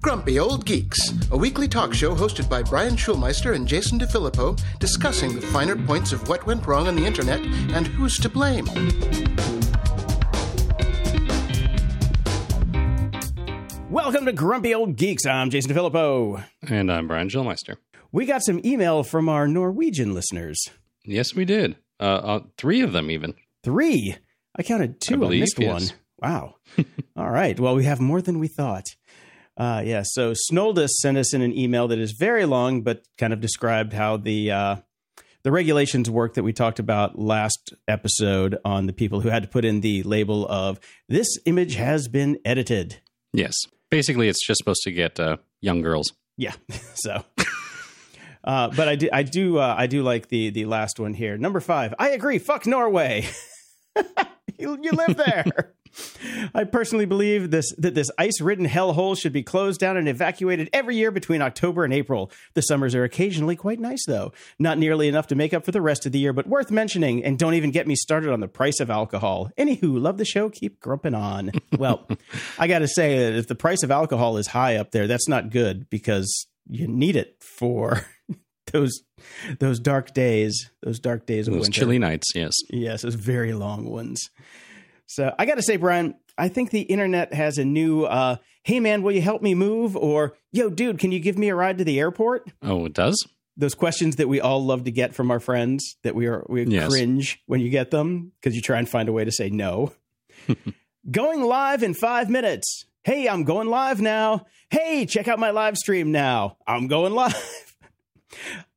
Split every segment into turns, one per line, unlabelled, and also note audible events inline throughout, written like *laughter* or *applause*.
Grumpy Old Geeks, a weekly talk show hosted by Brian Schulmeister and Jason DeFilippo, discussing the finer points of what went wrong on the internet and who's to blame.
Welcome to Grumpy Old Geeks. I'm Jason DeFilippo.
And I'm Brian Schulmeister.
We got some email from our Norwegian listeners.
Yes, we did. Uh, uh, three of them, even.
Three. I counted two. I,
believe,
missed
yes.
one. Wow. All right. Well, we have more than we thought. Uh, yeah. So Snoldus sent us in an email that is very long, but kind of described how the uh, the regulations work that we talked about last episode on the people who had to put in the label of "This image has been edited."
Yes. Basically, it's just supposed to get uh, young girls.
Yeah. *laughs* so. Uh, but I do, I do, uh, I do like the the last one here. Number five. I agree. Fuck Norway. *laughs* you, you live there. *laughs* *laughs* I personally believe this that this ice-ridden hellhole should be closed down and evacuated every year between October and April. The summers are occasionally quite nice, though. Not nearly enough to make up for the rest of the year, but worth mentioning. And don't even get me started on the price of alcohol. Anywho, love the show. Keep grumping on. Well, I got to say, that if the price of alcohol is high up there, that's not good because you need it for *laughs* those those dark days, those dark days of
Those
winter.
chilly nights, yes.
Yes, those very long ones. So I got to say, Brian, I think the internet has a new, uh, hey man, will you help me move? Or, yo, dude, can you give me a ride to the airport?
Oh, it does?
Those questions that we all love to get from our friends that we are we
Yes.
cringe when you get them because you try and find a way to say no. *laughs* going live in five minutes. Hey, I'm going live now. Hey, check out my live stream now. I'm going *laughs* live.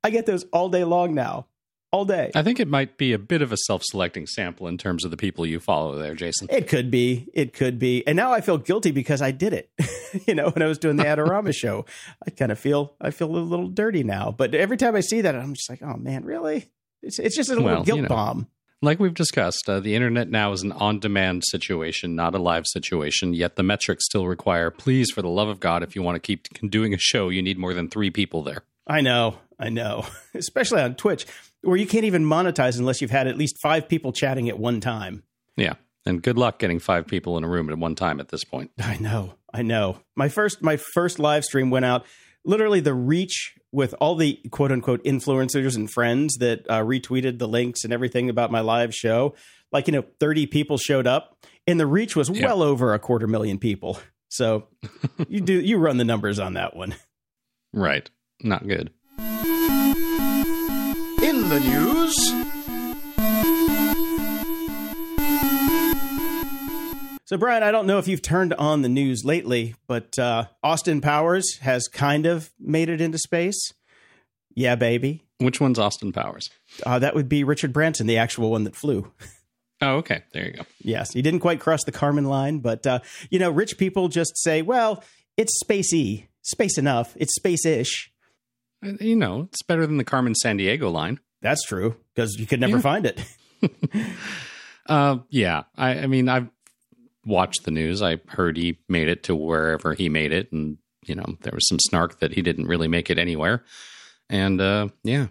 I get those all day long now. All day.
I think it might be a bit of a self selecting sample in terms of the people you follow there, Jason.
It could be. It could be. And now I feel guilty because I did it. *laughs* you know, when I was doing the Adorama *laughs* show, I kind of feel I feel a little dirty now. But every time I see that, I'm just like, oh man, really? It's it's just a little
Well,
guilt
you know.
bomb.
Like we've discussed, uh, the internet now is an on demand situation, not a live situation, yet the metrics still require please, for the love of God, if you want to keep doing a show, you need more than three people there.
I know, I know. *laughs* Especially on Twitch, where you can't even monetize unless you've had at least five people chatting at one time.
Yeah. And good luck getting five people in a room at one time at this point. *laughs*
I know, I know. My first my first live stream went out. Literally, the reach with all the quote unquote influencers and friends that uh, retweeted the links and everything about my live show, like you know, thirty people showed up, and the reach was
Yeah.
well over a quarter million people. So *laughs* you do you run the numbers on that one.
Right. Not good.
In the news,
So, Brian, I don't know if you've turned on the news lately, but uh, Austin Powers has kind of made it into space. Yeah, baby.
Which one's Austin Powers?
Uh, that would be Richard Branson, the actual one that flew.
Oh, okay. There you go.
Yes, he didn't quite cross the Kármán line, but uh, you know, rich people just say, "Well, it's spacey, space enough, it's space-ish."
Uh, You know, it's better than the Carmen Sandiego line.
That's true because you could never
Yeah.
find it. *laughs*
Uh, yeah. I, I mean, I've watched the news. I heard he made it to wherever he made it, and you know, there was some snark that he didn't really make it anywhere. And uh, yeah,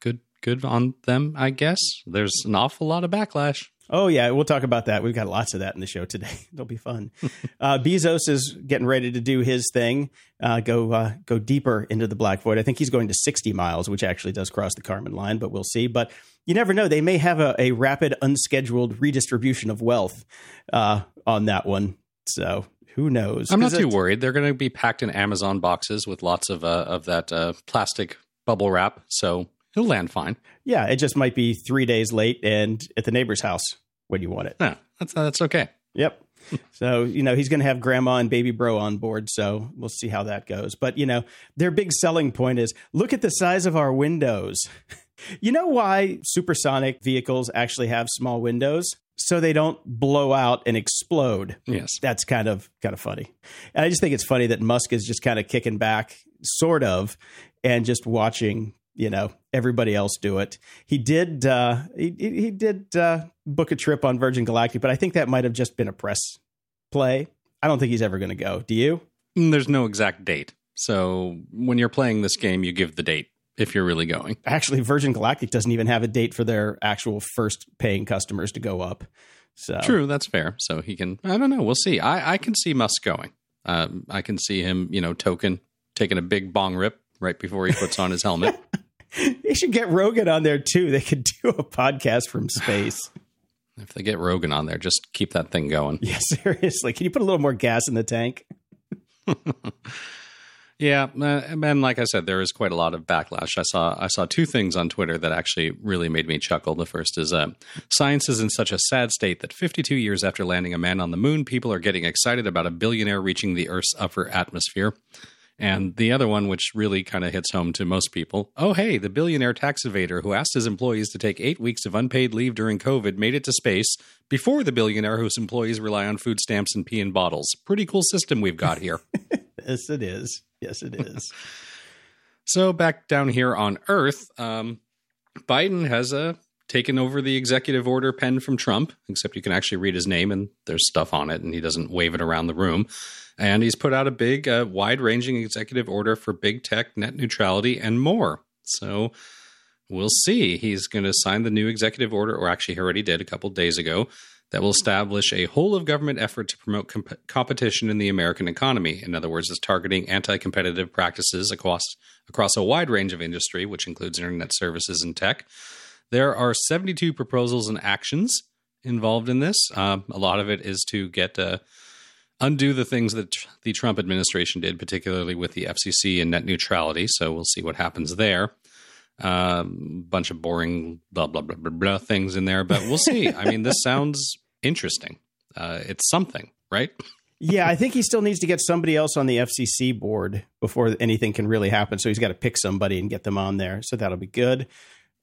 good, good on them. I guess there's an awful lot of backlash.
Oh yeah, we'll talk about that. We've got lots of that in the show today. *laughs* It'll be fun. *laughs* uh, Bezos is getting ready to do his thing, uh, go uh, go deeper into the black void. I think he's going to 60 miles, which actually does cross the Kármán line, but we'll see. But you never know; they may have a, a rapid, unscheduled redistribution of wealth uh, on that one. So who knows?
I'm not too worried. They're going to be packed in Amazon boxes with lots of uh, of that uh, plastic bubble wrap, so he'll land fine.
Yeah, it just might be three days late and at the neighbor's house when you want it.
Yeah, that's uh, that's okay.
Yep. *laughs* So, you know, he's going to have grandma and baby bro on board. So we'll see how that goes. But, you know, their big selling point is look at the size of our windows. *laughs* you know why supersonic vehicles actually have small windows? So they don't blow out and explode.
Yes.
That's kind of kind of funny. And I just think it's funny that Musk is just kind of kicking back, sort of, and just watching, you know, everybody else do it. He did uh he he did uh book a trip on Virgin Galactic, but I think that might have just been a press play. I don't think he's ever going to go. Do you?
Mm, There's no exact date. So when you're playing this game, you give the date if you're really going.
Actually, Virgin Galactic doesn't even have a date for their actual first paying customers to go up. So
True, that's fair. So he can. I don't know. We'll see. I, I can see Musk going. Um, I can see him, you know, token taking a big bong rip right before he puts on his helmet. *laughs*
you should get Rogan on there too. They could do a podcast from space. *sighs*
if they get Rogan on there, just keep that thing going.
yeah, *laughs* seriously. Can you put a little more gas in the tank? *laughs*
Yeah, uh, and like I said, there is quite a lot of backlash. I saw I saw two things on Twitter that actually really made me chuckle. The first is uh, science is in such a sad state that 52 years after landing a man on the moon, people are getting excited about a billionaire reaching the Earth's upper atmosphere. And the other one, which really kind of hits home to most people oh, hey, the billionaire tax evader who asked his employees to take eight weeks of unpaid leave during COVID made it to space before the billionaire whose employees rely on food stamps and pee in bottles. Pretty cool system we've got here. *laughs*
yes, it is. Yes, it is. *laughs*
so, back down here on Earth, um, Biden has uh, taken over the executive order pen from Trump, except you can actually read his name and there's stuff on it, and he doesn't wave it around the room. And he's put out a big, uh, wide ranging executive order for big tech, net neutrality, and more. So we'll see. He's going to sign the new executive order, or actually, he already did a couple days ago, that will establish a whole of government effort to promote comp- competition in the American economy. In other words, it's targeting anti competitive practices across, across a wide range of industry, which includes internet services and tech. There are 72 proposals and actions involved in this. Um, a lot of it is to get. Uh, undo the things that the Trump administration did, particularly with the FCC and net neutrality. So we'll see what happens there. A um, bunch of boring blah blah blah blah blah things in there, but we'll see. I mean, this *laughs* sounds interesting. Uh, it's something, right?
yeah, I think he still needs to get somebody else on the FCC board before anything can really happen. So he's got to pick somebody and get them on there. So that'll be good.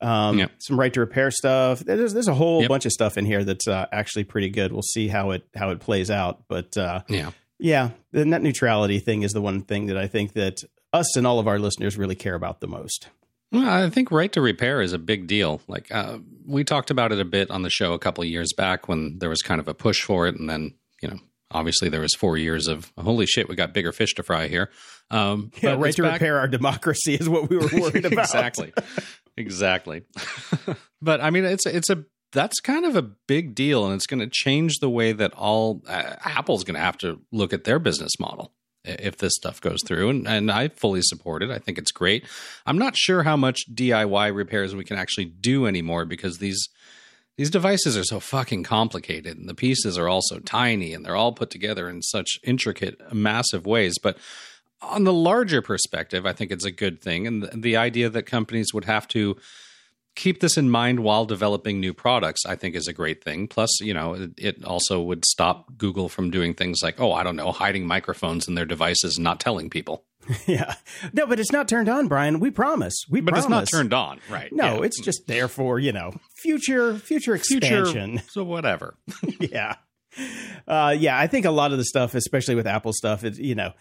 Um, yep. Some right to repair stuff. There's there's a whole yep. bunch of stuff in here that's uh, actually pretty good. We'll see how it how it plays out. But uh,
yeah,
yeah, the net neutrality thing is the one thing that I think that us and all of our listeners really care about the most.
Well, I think right to repair is a big deal. Like uh, we talked about it a bit on the show a couple of years back when there was kind of a push for it, and then you know obviously there was four years of holy shit, we got bigger fish to fry here.
Um, yeah, right to back- repair our democracy is what we were worried *laughs* about.
exactly *laughs* exactly. *laughs* but I mean, it's it's a that's kind of a big deal, and it's going to change the way that all uh, Apple's going to have to look at their business model if this stuff goes through. And, and I fully support it. I think it's great. I'm not sure how much DIY repairs we can actually do anymore because these these devices are so fucking complicated and the pieces are all so tiny and they're all put together in such intricate massive ways but on the larger perspective, I think it's a good thing. And the, the, idea that companies would have to keep this in mind while developing new products, I think is a great thing. Plus, you know, it, it, also would stop Google from doing things like, oh, I don't know, hiding microphones in their devices and not telling people. *laughs*
yeah. No, but it's not turned on, Brian. We promise. We
but
promise.
it's not turned on, right?
No, yeah. it's just there for, you know, future future expansion.
Future, *laughs* so whatever. *laughs*
yeah. Uh, yeah, I think a lot of the stuff, especially with Apple stuff, is you know,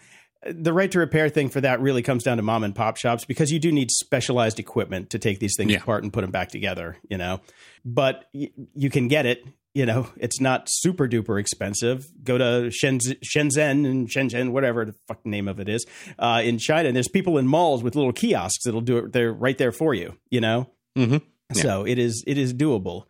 the right to repair thing for that really comes down to mom and pop shops because you do need specialized equipment to take these things yeah. apart and put them back together, you know. But y- you can get it, you know, it's not super duper expensive. Go to Shenzhen, Shenzhen and Shenzhen, whatever the fuck name of it is, uh, in China. And there's people in malls with little kiosks that'll do it. They're right there for you, you know.
Mm-hmm.
Yeah. So it is it is doable.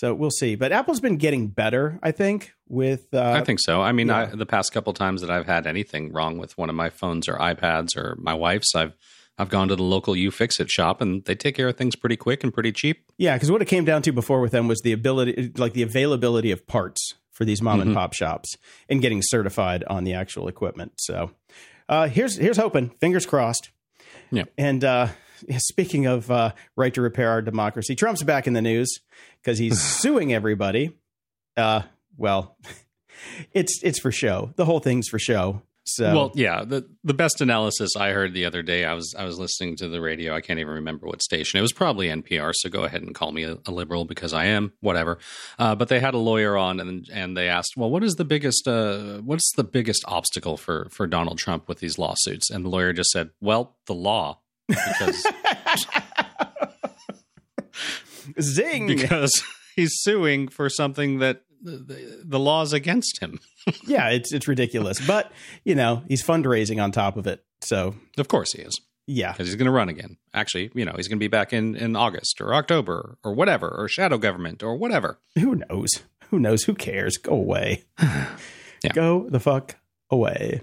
So we'll see. But Apple's been getting better, I think. With uh,
I think so. I mean, yeah. I, the past couple times that I've had anything wrong with one of my phones or iPads or my wife's, I've I've gone to the local You Fix It shop and they take care of things pretty quick and pretty cheap.
Yeah, because what it came down to before with them was the ability, like the availability of parts for these mom mm-hmm. and pop shops and getting certified on the actual equipment. So uh, here's here's hoping. Fingers crossed.
Yeah.
And uh, *laughs* speaking of uh, right to repair our democracy, Trump's back in the news because he's *sighs* suing everybody. Uh, well, *laughs* it's it's for show. The whole thing's for show. So
well, yeah. the The best analysis I heard the other day, I was I was listening to the radio. I can't even remember what station. It was probably NPR. So go ahead and call me a, a liberal because I am. Whatever. Uh, but they had a lawyer on, and and they asked, well, what is the biggest uh, what's the biggest obstacle for for Donald Trump with these lawsuits? And the lawyer just said, well, the law because *laughs*
zing
because he's suing for something that the, the law's against him. *laughs*
yeah, it's it's ridiculous, but you know he's fundraising on top of it, so
of course he is.
Yeah,
because he's going to run again. Actually, you know he's going to be back in in August or October or whatever or shadow government or whatever.
Who knows? who knows? Who cares? Go away. *sighs*
Yeah.
Go the fuck away.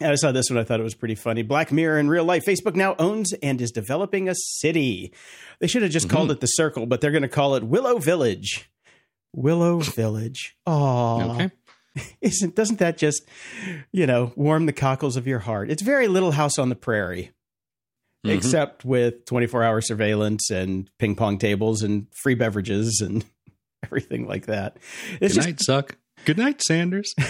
I saw this one. I thought it was pretty funny. Black Mirror in real life. Facebook now owns and is developing a city. They should have just called it the Circle, but they're going to call it Willow Village. Willow Village. Oh,
Okay. *laughs*
isn't doesn't that just you know warm the cockles of your heart? It's very Little House on the Prairie,
Mhm.
except with twenty four hour surveillance and ping pong tables and free beverages and *laughs* everything like that. It's
Good
just
night, Zuck. Good night, Sanders. *laughs*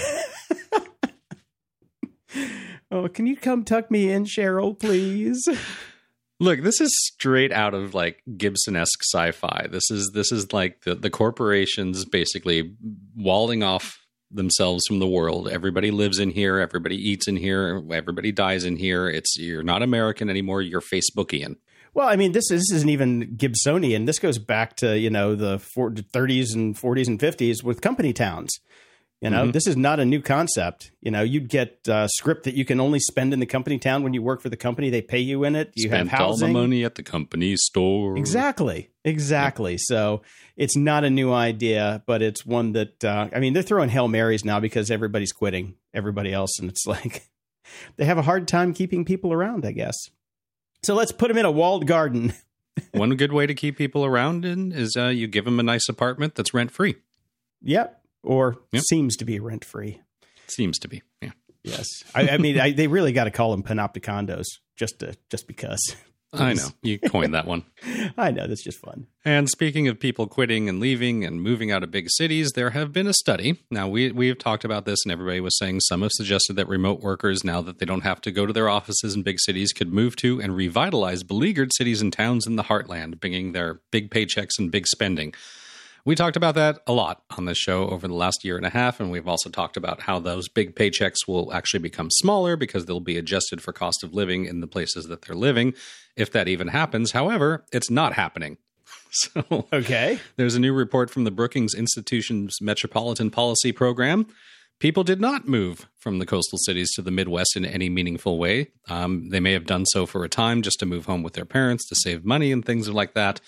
oh, can you come tuck me in, Sheryl, please?
Look, this is straight out of like Gibson-esque sci-fi. This is this is like the, the corporations basically walling off themselves from the world. Everybody lives in here, everybody eats in here, everybody dies in here. It's you're not American anymore, you're Facebookian.
Well, I mean, this this isn't even Gibsonian. This goes back to you know the 40, 30s and 40s and 50s with company towns. You know,
Mhm.
this is not a new concept. You know, you'd get a script that you can only spend in the company town when you work for the company. They pay you in it. You
Spent
have
all the money at the company store.
Exactly. Exactly. So it's not a new idea, but it's one that, uh, I mean, they're throwing Hail Marys now because everybody's quitting everybody else. And it's *laughs* like they have a hard time keeping people around, I guess. So let's put them in a walled garden. *laughs*
One good way to keep people around in is uh, you give them a nice apartment that's rent free.
yep. Or
Yep.
seems to be rent free.
Seems to be. Yeah.
Yes. I, I mean, I, they really got to call them panopticondos just to, just because. *laughs*
I know. You coined that one. *laughs*
I know. That's just fun.
And speaking of people quitting and leaving and moving out of big cities, there have been a study. Now we we have talked about this, and everybody was saying some have suggested that remote workers, now that they don't have to go to their offices in big cities, could move to and revitalize beleaguered cities and towns in the heartland, bringing their big paychecks and big spending. We talked about that a lot on this show over the last year and a half, and we've also talked about how those big paychecks will actually become smaller because they'll be adjusted for cost of living in the places that they're living, if that even happens. However, it's not happening. *laughs* So
Okay.
there's a new report from the Brookings Institution's Metropolitan Policy Program. People did not move from the coastal cities to the Midwest in any meaningful way. Um, they may have done so for a time just to move home with their parents to save money and things like that.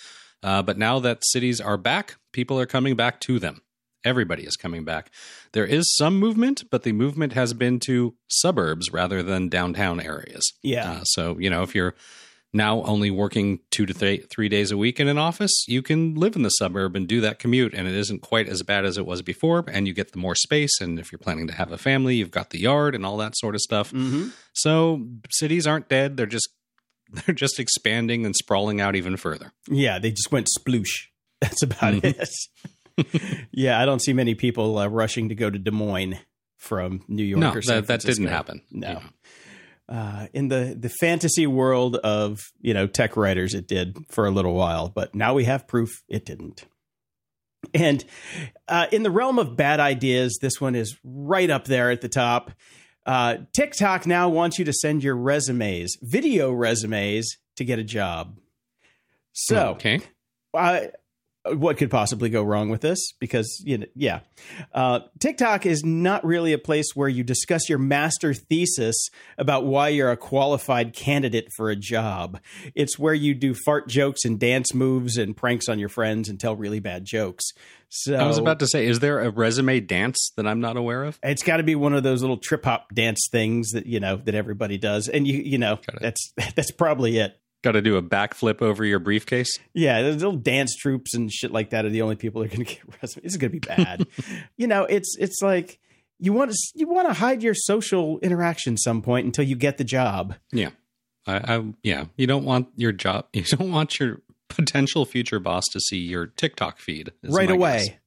Uh, but now that cities are back, people are coming back to them. Everybody is coming back. There is some movement, but the movement has been to suburbs rather than downtown areas.
Yeah.
Uh, so, you know, if you're now only working two to th- three days a week in an office, you can live in the suburb and do that commute, and it isn't quite as bad as it was before. And you get the more space. And if you're planning to have a family, you've got the yard and all that sort of stuff.
Mm-hmm.
So cities aren't dead; they're just *laughs* they're just expanding and sprawling out even further.
Yeah, they just went sploosh. *laughs* That's about
Mhm.
it. *laughs* yeah, I don't see many people uh, rushing to go to Des Moines from New York
no,
or San
that, that didn't happen.
No. Uh, in the the fantasy world of you know tech writers, it did for a little while, but now we have proof it didn't. And uh, in the realm of bad ideas, this one is right up there at the top. Uh, TikTok now wants you to send your resumes, video resumes, to get a job. So,
okay,
I, what could possibly go wrong with this? Because you know, yeah, uh, TikTok is not really a place where you discuss your master thesis about why you're a qualified candidate for a job. It's where you do fart jokes and dance moves and pranks on your friends and tell really bad jokes. So
I was about to say, is there a resume dance that I'm not aware of?
it's got to be one of those little trip hop dance things that you know that everybody does, and you you know
Got it.
that's *laughs* that's probably it.
Got to do a backflip over your briefcase?
Yeah, the little dance troops and shit like that are the only people that are going *laughs* to get resumes. This is going to be bad. *laughs* you know, it's it's like you want to you want to hide your social interaction some point until you get the job.
Yeah. I, I yeah. You don't want your job. You don't want your potential future boss to see your TikTok feed
right away.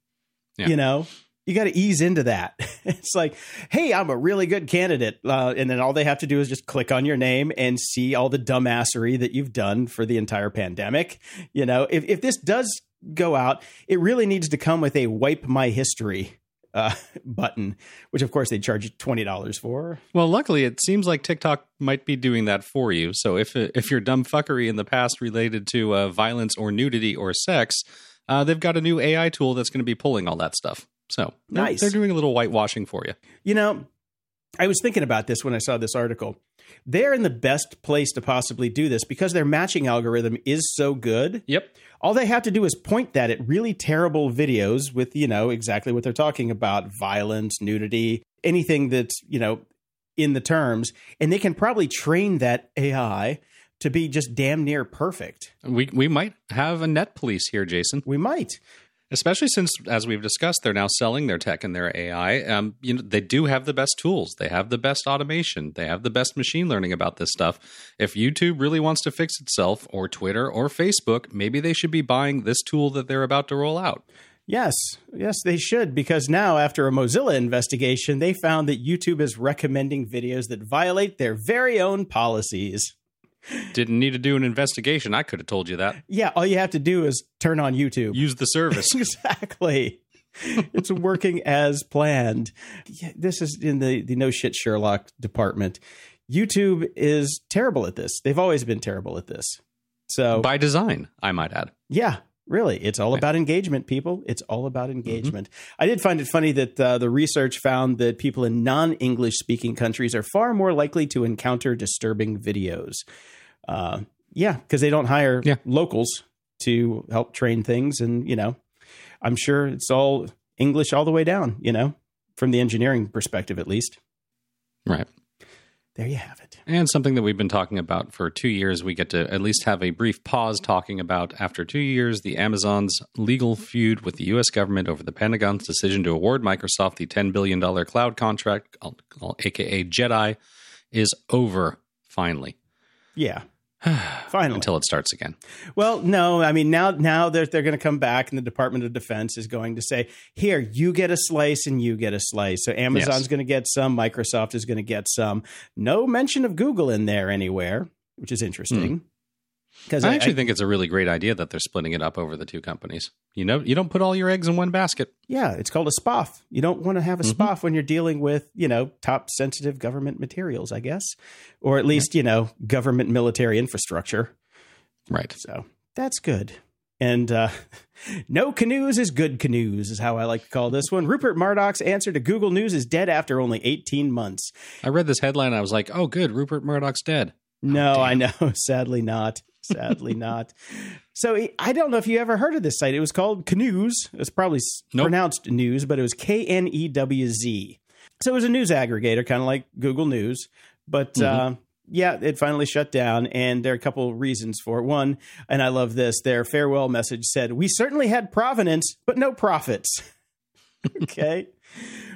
Yeah.
You know, you got to ease into that. *laughs* it's like, hey, I'm a really good candidate, uh, and then all they have to do is just click on your name and see all the dumbassery that you've done for the entire pandemic. You know, if if this does go out, it really needs to come with a wipe my history. Uh, *laughs* button, which of course they charge you twenty dollars for.
Well, luckily, it seems like TikTok might be doing that for you. So if if your dumb fuckery in the past related to uh, violence or nudity or sex, uh, they've got a new AI tool that's going to be pulling all that stuff. So
Nice.
They're doing a little whitewashing for you.
You know, I was thinking about this when I saw this article. They're in the best place to possibly do this because their matching algorithm is so good.
Yep.
All they have to do is point that at really terrible videos with, you know, exactly what they're talking about violence, nudity, anything that's, you know, in the terms. And they can probably train that AI to be just damn near perfect.
We we might have a net police here, Jason.
We might.
Especially since, as we've discussed, they're now selling their tech and their AI. Um, you know, they do have the best tools. They have the best automation. They have the best machine learning about this stuff. If YouTube really wants to fix itself, or Twitter, or Facebook, maybe they should be buying this tool that they're about to roll out.
Yes, yes, they should, because now, after a Mozilla investigation, they found that YouTube is recommending videos that violate their very own policies.
Didn't need to do an investigation. I could have told you that.
Yeah, all you have to do is turn on YouTube.
Use the service. *laughs*
exactly. it's working as planned. Yeah, this is in the, the no shit Sherlock department. YouTube is terrible at this. They've always been terrible at this. So
by design, I might add.
Yeah, really. It's all about engagement, people. It's all about
Mm-hmm.
engagement. I did find it funny that uh, the research found that people in non English speaking countries are far more likely to encounter disturbing videos. Uh, yeah, because they don't hire
Yeah.
locals to help train things. And, you know, I'm sure it's all English all the way down, you know, from the engineering perspective, at least.
Right.
There you have it.
And something that we've been talking about for two years, we get to at least have a brief pause talking about after two years, the Amazon's legal feud with the U.S. government over the Pentagon's decision to award Microsoft the $10 billion cloud contract, aka JEDI, is over finally.
Yeah. *sighs* Finally.
Until it starts again.
Well, no, I mean now now they're they're going to come back, and the Department of Defense is going to say, "Here, you get a slice, and you get a slice." So Amazon's
Yes.
going to get some, Microsoft is going to get some. No mention of Google in there anywhere, which is interesting. Hmm. Because
I actually think it's a really great idea that they're splitting it up over the two companies. You know, you don't put all your eggs in one basket.
yeah, it's called a SPOF. You don't want to have a
Mhm.
SPOF when you're dealing with you know top sensitive government materials, I guess, or at least you know government military infrastructure.
Right.
So that's good. And uh, *laughs* no canoes is good canoes, is how I like to call this one. Rupert Murdoch's answer to Google News is dead after only 18 months.
I read this headline and I was like, oh, good. Rupert Murdoch's dead.
No,
damn.
I know. *laughs* Sadly not. Sadly not. So I don't know if you ever heard of this site. It was called Canoes. It's probably
Nope.
pronounced news, but it was K N E W Z. So it was a news aggregator, kind of like Google News. But uh, yeah, it finally shut down, and there are a couple reasons for it. One, and I love this, their farewell message said, We certainly had provenance, but no profits. *laughs* okay.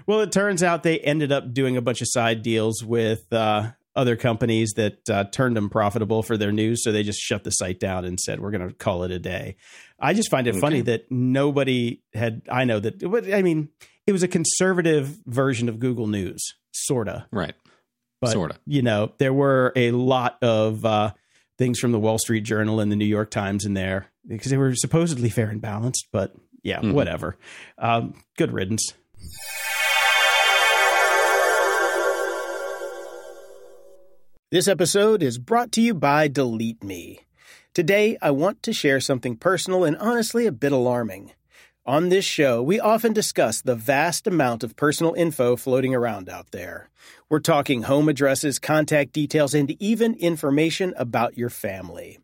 Well, it turns out they ended up doing a bunch of side deals with uh, other companies that uh, turned them profitable for their news. So they just shut the site down and said, we're going to call it a day. I just find it funny that nobody had, I know that, but, I mean, it was a conservative version of Google News, sort of.
Right.
But,
Sorta.
you know, there were a lot of uh, things from the Wall Street Journal and the New York Times in there because they were supposedly fair and balanced. But yeah,
Mhm.
whatever. Um, good riddance. This episode is brought to you by Delete Me. Today, I want to share something personal and honestly a bit alarming. On this show, we often discuss the vast amount of personal info floating around out there. We're talking home addresses, contact details, and even information about your family.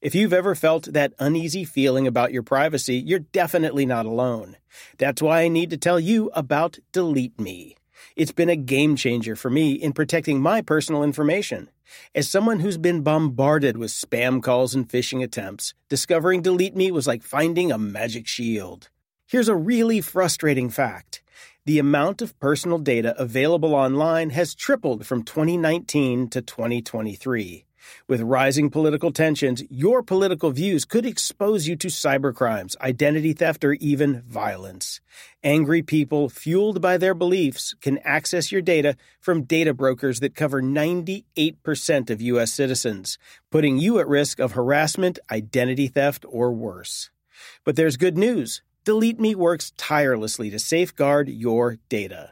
If you've ever felt that uneasy feeling about your privacy, you're definitely not alone. That's why I need to tell you about Delete Me. It's been a game changer for me in protecting my personal information. As someone who's been bombarded with spam calls and phishing attempts, discovering Delete Me was like finding a magic shield. Here's a really frustrating fact. The amount of personal data available online has tripled from 2019 to 2023. With rising political tensions, your political views could expose you to cybercrimes, identity theft, or even violence. Angry people, fueled by their beliefs, can access your data from data brokers that cover 98% of U.S. citizens, putting you at risk of harassment, identity theft, or worse. But there's good news. Delete Me works tirelessly to safeguard your data.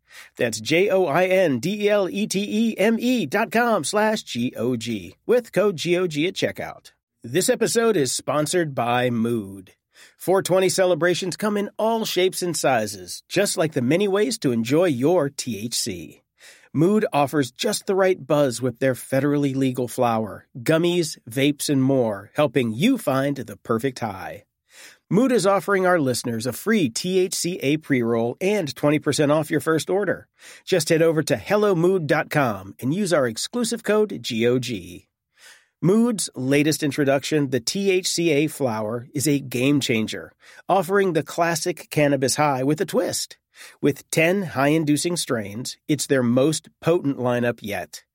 That's J-O-I-N-D-E-L-E-T-E-M-E dot com slash G-O-G with code GOG at checkout. This episode is sponsored by Mood. 420 celebrations come in all shapes and sizes, just like the many ways to enjoy your THC. Mood offers just the right buzz with their federally legal flower, gummies, vapes, and more, helping you find the perfect high. Mood is offering our listeners a free THCA pre roll and 20% off your first order. Just head over to HelloMood.com and use our exclusive code GOG. Mood's latest introduction, the THCA flower, is a game changer, offering the classic cannabis high with a twist. With 10 high inducing strains, it's their most potent lineup yet.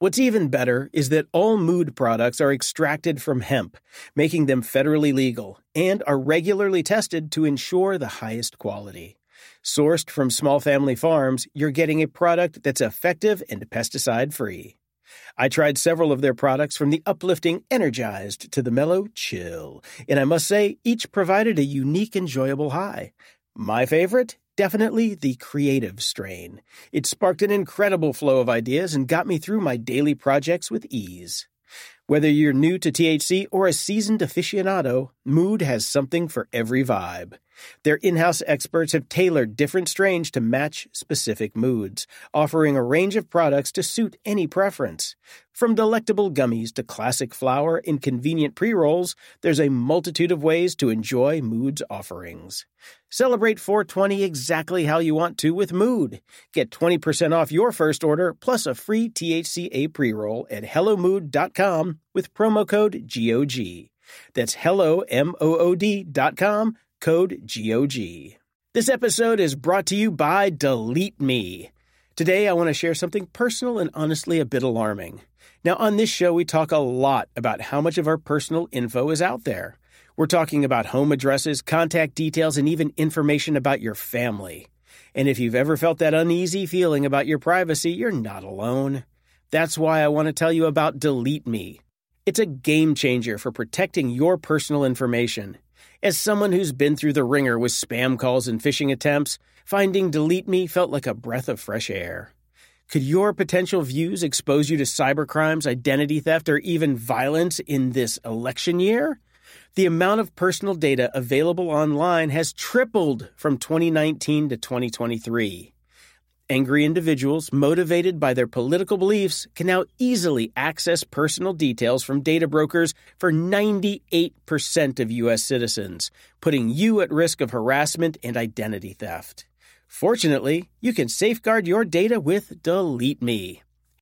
What's even better is that all mood products are extracted from hemp, making them federally legal, and are regularly tested to ensure the highest quality. Sourced from small family farms, you're getting a product that's effective and pesticide free. I tried several of their products from the uplifting Energized to the mellow Chill, and I must say, each provided a unique, enjoyable high. My favorite? Definitely the creative strain. It sparked an incredible flow of ideas and got me through my daily projects with ease. Whether you're new to THC or a seasoned aficionado, Mood has something for every vibe. Their in house experts have tailored different strains to match specific moods, offering a range of products to suit any preference. From delectable gummies to classic flower and convenient pre rolls, there's a multitude of ways to enjoy Mood's offerings. Celebrate 420 exactly how you want to with Mood. Get 20% off your first order plus a free THCA pre roll at HelloMood.com with promo code GOG. That's hello, M O O D.com code GOG. This episode is brought to you by Delete Me. Today, I want to share something personal and honestly a bit alarming. Now, on this show, we talk a lot about how much of our personal info is out there. We're talking about home addresses, contact details, and even information about your family. And if you've ever felt that uneasy feeling about your privacy, you're not alone. That's why I want to tell you about Delete Me. It's a game changer for protecting your personal information. As someone who's been through the ringer with spam calls and phishing attempts, finding Delete Me felt like a breath of fresh air. Could your potential views expose you to cybercrimes, identity theft, or even violence in this election year? The amount of personal data available online has tripled from 2019 to 2023. Angry individuals, motivated by their political beliefs, can now easily access personal details from data brokers for 98% of U.S. citizens, putting you at risk of harassment and identity theft. Fortunately, you can safeguard your data with Delete Me.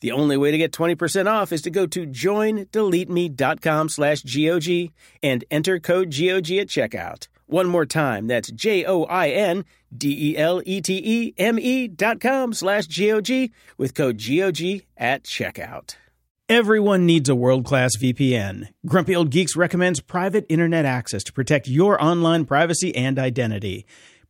The only way to get 20% off is to go to joindeleteme.com slash GOG and enter code GOG at checkout. One more time, that's J-O-I-N-D-E-L-E-T-E-M-E dot com slash G-O-G with code GOG at checkout. Everyone needs a world-class VPN. Grumpy Old Geeks recommends private internet access to protect your online privacy and identity.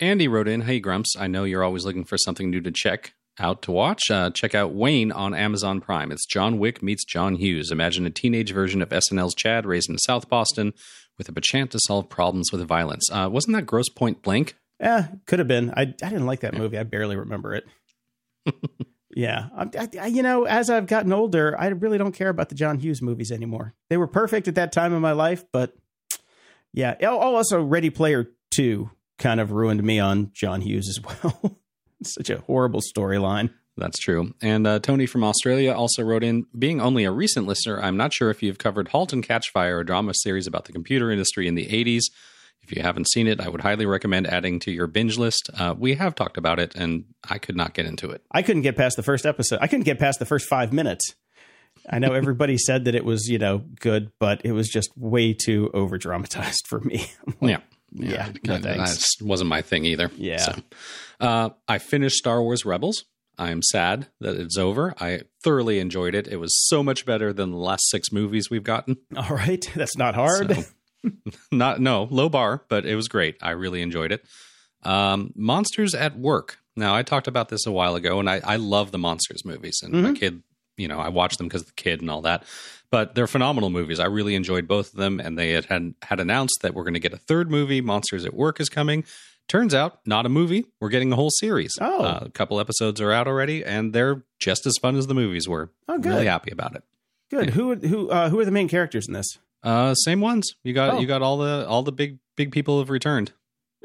Andy wrote in, "Hey Grumps, I know you're always looking for something new to check out to watch. Uh, check out Wayne on Amazon Prime. It's John Wick meets John Hughes. Imagine a teenage version of SNL's Chad raised in South Boston with a penchant to solve problems with violence. Uh, wasn't that Grosse Pointe Blank?
Yeah, could have been. I, I didn't like that movie. I barely remember it. *laughs* yeah, I, I, you know, as I've gotten older, I really don't care about the John Hughes movies anymore. They were perfect at that time in my life, but yeah. Oh, also, Ready Player Two kind of ruined me on John Hughes as well. *laughs* Such a horrible storyline.
That's true. And uh, Tony from Australia also wrote in Being only a recent listener, I'm not sure if you've covered Halt and Catch Fire, a drama series about the computer industry in the 80s. If you haven't seen it, I would highly recommend adding to your binge list. Uh, we have talked about it, and I could not get into it.
I couldn't get past the first episode. I couldn't get past the first five minutes. I know everybody said that it was, you know, good, but it was just way too over dramatized for me. *laughs*
yeah.
Yeah, no
that, wasn't my thing either.
Yeah.
So, uh, I finished Star Wars Rebels. I'm sad that it's over. I thoroughly enjoyed it. It was so much better than the last six movies we've gotten.
All right, *laughs* that's not hard.
So, *laughs* not no low bar, but it was great. I really enjoyed it. Um, Monsters at Work. Now I talked about this a while ago, and I, I love the monsters movies, and my kid, you know, I watched them because of the kid and all that. But they're phenomenal movies. I really enjoyed both of them, and they had had, had announced that we're going to get a third movie. Monsters at Work is coming. Turns out, not a movie. We're getting a whole series.
Oh.
Uh, a couple episodes are out already, and they're just as fun as the movies were.
Oh, good.
Really happy about it.
Good. Who who uh, who are the main characters in this?
Uh, same ones. You got
Oh.
you got all the all the big big people have returned.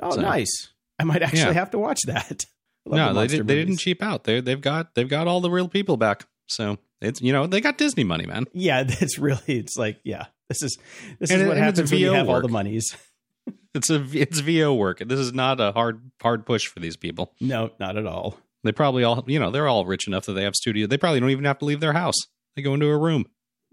Oh,
So-
nice. I might actually
Yeah.
have to watch that. *laughs*
No,
the
they did, they didn't cheap out. They they've got they've got all the real people back. So it's you know they got Disney money, man.
Yeah, *laughs* it's really it's like yeah. This is this
And
is
it-
what happens when you have all the monies. *laughs*
It's a it's VO work. This is not a hard hard push for these people.
No, not at all.
They probably all you know they're all rich enough that they have studio. They probably don't even have to leave their house. They go into a room.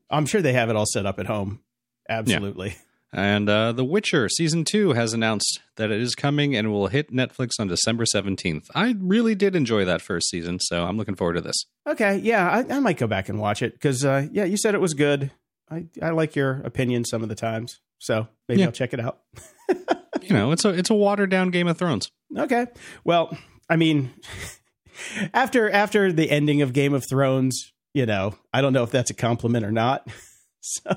I'm sure they have it all set up at home. Absolutely. *laughs*
And uh, The Witcher season two has announced that it is coming and will hit Netflix on December seventeenth. I really did enjoy that first season, so I'm looking forward to this.
Okay, yeah, I, I might go back and watch it because uh, yeah, you said it was good. I I like your opinion some of the times, so maybe
Yeah.
I'll check it out. *laughs*
You know, it's a it's a watered down Game of Thrones.
Okay. Well, I mean, *laughs* after after the ending of Game of Thrones, you know, I don't know if that's a compliment or not. *laughs* So,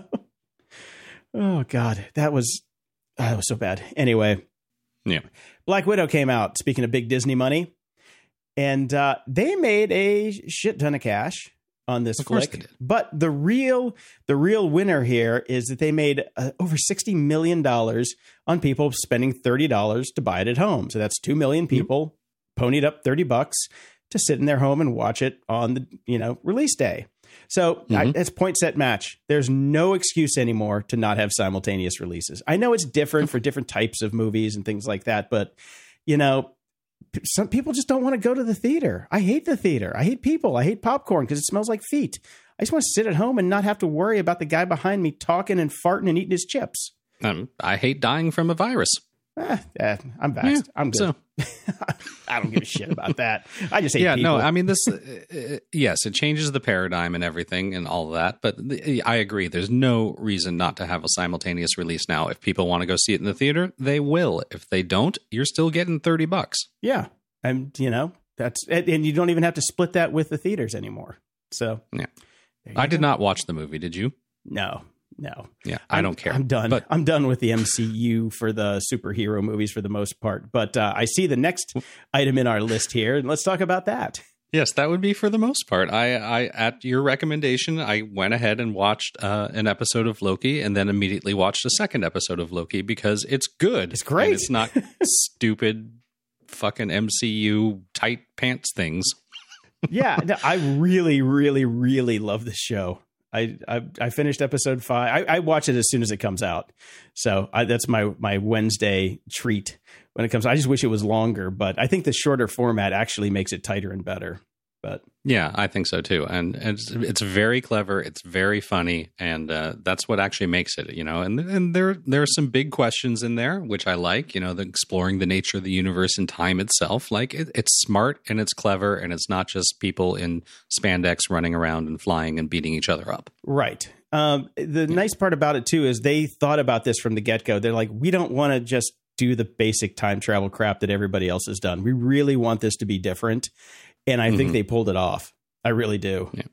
oh god, that was oh, that was so bad. Anyway,
Yeah.
Black Widow came out. Speaking of big Disney money, and uh, they made a shit ton of cash on this
Of
flick. But the real the real winner here is that they made uh, over sixty million dollars on people spending thirty dollars to buy it at home. So that's two million people ponied up thirty bucks to sit in their home and watch it on the you know release day. So I,
Mhm.
it's point set match. There's no excuse anymore to not have simultaneous releases. I know it's different for different types of movies and things like that, but you know, some people just don't want to go to the theater. I hate the theater. I hate people. I hate popcorn because it smells like feet. I just want to sit at home and not have to worry about the guy behind me talking and farting and eating his chips.
Um, I hate dying from a virus.
Ah, eh, I'm vaxxed. I'm good.
So *laughs*
I don't give a shit about that. I just hate
yeah,
people.
no, I mean this. uh, uh, yes, it changes the paradigm and everything and all that. But the, I agree. There's no reason not to have a simultaneous release now. If people want to go see it in the theater, they will. If they don't, you're still getting thirty bucks.
yeah, and you know that's and you don't even have to split that with the theaters anymore. So
Yeah. I did not watch the movie. Did you?
No, no.
Yeah, I
I'm-
don't care.
I'm done.
But
I'm done with the MCU for the superhero movies for the most part. But uh, I see the next item in our list here, and let's talk about that.
Yes, that would be for the most part. I, I at your recommendation, I went ahead and watched uh, an episode of Loki, and then immediately watched a second episode of Loki because it's good.
It's great.
And it's not *laughs* stupid, fucking MCU tight pants things.
yeah, no, I really, really, really love this show. I, I, I finished episode five. I, I, watch it as soon as it comes out, so I, that's my my Wednesday treat when it comes. I just wish it was longer, but I think the shorter format actually makes it tighter and better. But
yeah, I think so too. And it's it's very clever. It's very funny, and uh, that's what actually makes it. You know, and and there there are some big questions in there which I like. You know, the exploring the nature of the universe and time itself. Like it, it's smart and it's clever, and it's not just people in spandex running around and flying and beating each other up.
Right. Um, the yeah. nice part about it too is they thought about this from the get go. They're like, we don't want to just do the basic time travel crap that everybody else has done. We really want this to be different and I mm-hmm. think they pulled it off. I really do.
Yeah.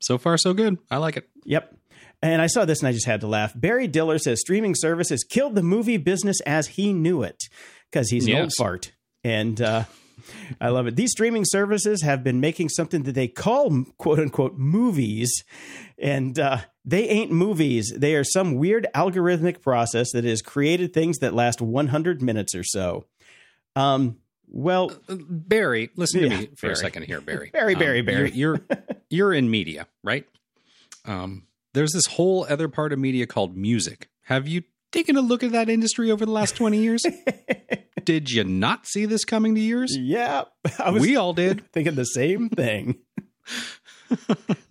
So far, so good. I like it.
Yep. And I saw this and I just had to laugh. Barry Diller says streaming services killed the movie business as he knew it because he's an yes. old fart. And uh, I love it. These streaming services have been making something that they call quote unquote movies. And uh, they ain't movies. They are some weird algorithmic process that has created things that last 100 minutes or so. Um, well,
uh, Barry, listen yeah, to me for Barry. a second here, Barry.
Barry, *laughs* Barry, um, Barry.
You're, you're, *laughs* you're in media, right? Um, there's this whole other part of media called music. Have you taken a look at that industry over the last 20 years? *laughs* did you not see this coming to years?
Yeah,
we all did.
Thinking the same thing.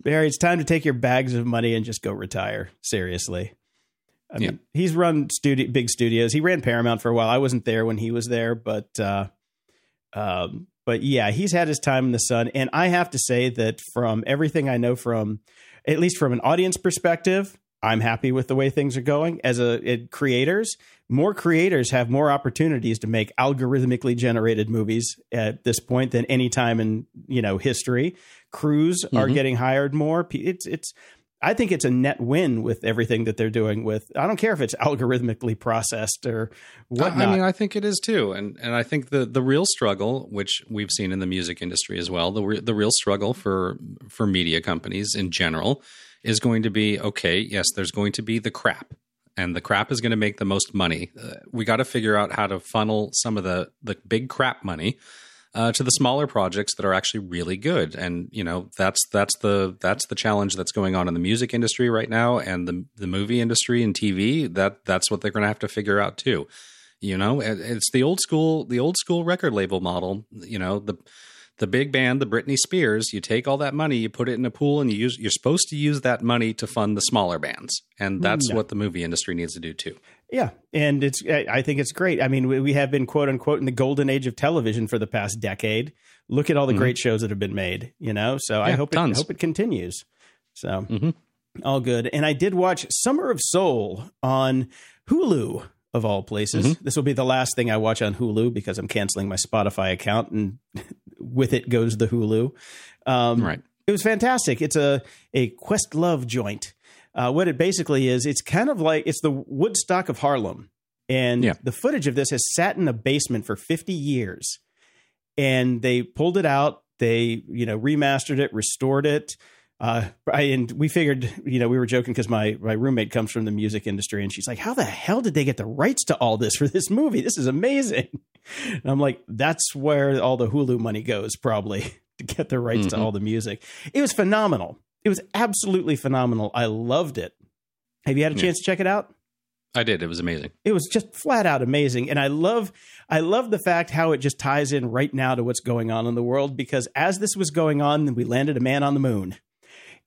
Barry, it's time to take your bags of money and just go retire. Seriously. I mean, yeah. he's run studio, big studios. He ran Paramount for a while. I wasn't there when he was there, but uh, um, but yeah, he's had his time in the sun. And I have to say that from everything I know from, at least from an audience perspective, I'm happy with the way things are going. As a it, creators, more creators have more opportunities to make algorithmically generated movies at this point than any time in you know history. Crews mm-hmm. are getting hired more. It's it's I think it's a net win with everything that they're doing with I don't care if it's algorithmically processed or what.
I mean, I think it is too. And and I think the the real struggle, which we've seen in the music industry as well, the re- the real struggle for for media companies in general is going to be okay, yes, there's going to be the crap. And the crap is going to make the most money. Uh, we got to figure out how to funnel some of the the big crap money uh, to the smaller projects that are actually really good. And you know that's that's the that's the challenge that's going on in the music industry right now, and the the movie industry and TV. That that's what they're going to have to figure out too. You know, it's the old school the old school record label model. You know the the big band, the Britney Spears, you take all that money, you put it in a pool, and you use. You're supposed to use that money to fund the smaller bands, and that's yeah. what the movie industry needs to do too.
Yeah, and it's I think it's great. I mean, we have been quote unquote in the golden age of television for the past decade. Look at all the mm-hmm. great shows that have been made, you know. So yeah, I hope tons. it, I hope it continues. So mm-hmm. all good. And I did watch Summer of Soul on Hulu of all places. Mm-hmm. This will be the last thing I watch on Hulu because I'm canceling my Spotify account, and *laughs* with it goes the Hulu. Um,
right.
It was fantastic. It's a a Questlove joint uh, what it basically is, it's kind of like it's the Woodstock of Harlem, and yeah. the footage of this has sat in a basement for 50 years, and they pulled it out. They you know remastered it, restored it. Uh, I, and we figured, you know, we were joking because my my roommate comes from the music industry, and she's like, "How the hell did they get the rights to all this for this movie? This is amazing." And I'm like, "That's where all the Hulu money goes, probably *laughs* to get the rights mm-hmm. to all the music." It was phenomenal. It was absolutely phenomenal. I loved it. Have you had a chance yeah. to check it out?
I did. It was amazing.
It was just flat out amazing. And I love I love the fact how it just ties in right now to what's going on in the world because as this was going on, we landed a man on the moon.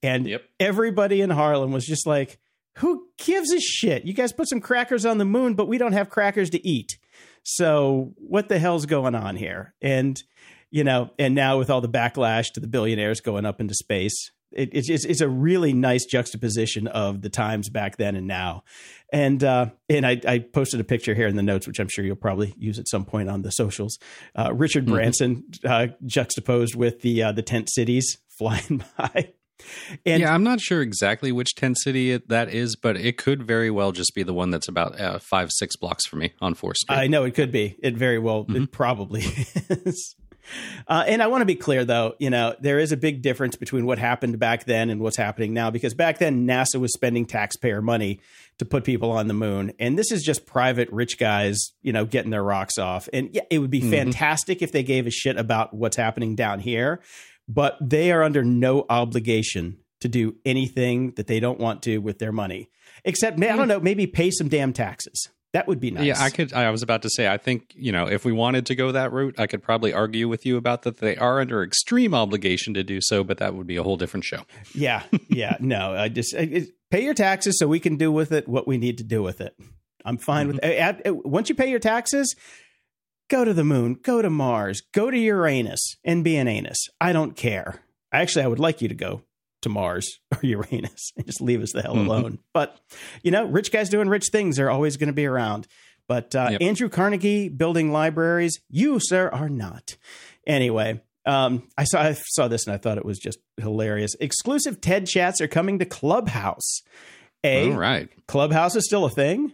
And yep. everybody in Harlem was just like, who gives a shit? You guys put some crackers on the moon, but we don't have crackers to eat. So what the hell's going on here? And you know, and now with all the backlash to the billionaires going up into space, it, it's, it's a really nice juxtaposition of the times back then and now. And uh, and I, I, posted a picture here in the notes, which I'm sure you'll probably use at some point on the socials. Uh, Richard mm-hmm. Branson uh, juxtaposed with the uh, the tent cities *laughs* flying by.
And yeah, I'm not sure exactly which tent city that is, but it could very well just be the one that's about uh, five, six blocks from me on Fourth Street.
I know it could be. It very well, mm-hmm. it probably *laughs* is. Uh, and I want to be clear, though, you know, there is a big difference between what happened back then and what's happening now, because back then NASA was spending taxpayer money to put people on the moon. And this is just private rich guys, you know, getting their rocks off. And yeah, it would be mm-hmm. fantastic if they gave a shit about what's happening down here, but they are under no obligation to do anything that they don't want to with their money, except, I don't know, maybe pay some damn taxes. That would be nice.
Yeah, I could. I was about to say. I think you know, if we wanted to go that route, I could probably argue with you about that. They are under extreme obligation to do so, but that would be a whole different show.
Yeah, yeah. *laughs* no, I just I, pay your taxes so we can do with it what we need to do with it. I'm fine mm-hmm. with. At, once you pay your taxes, go to the moon, go to Mars, go to Uranus, and be an anus. I don't care. Actually, I would like you to go to Mars *laughs* or Uranus and just leave us the hell mm-hmm. alone. Mm-hmm. But, you know, rich guys doing rich things are always going to be around. But uh, yep. Andrew Carnegie building libraries, you, sir, are not. Anyway, um, I saw I saw this and I thought it was just hilarious. Exclusive TED chats are coming to Clubhouse. A,
All right.
Clubhouse is still a thing.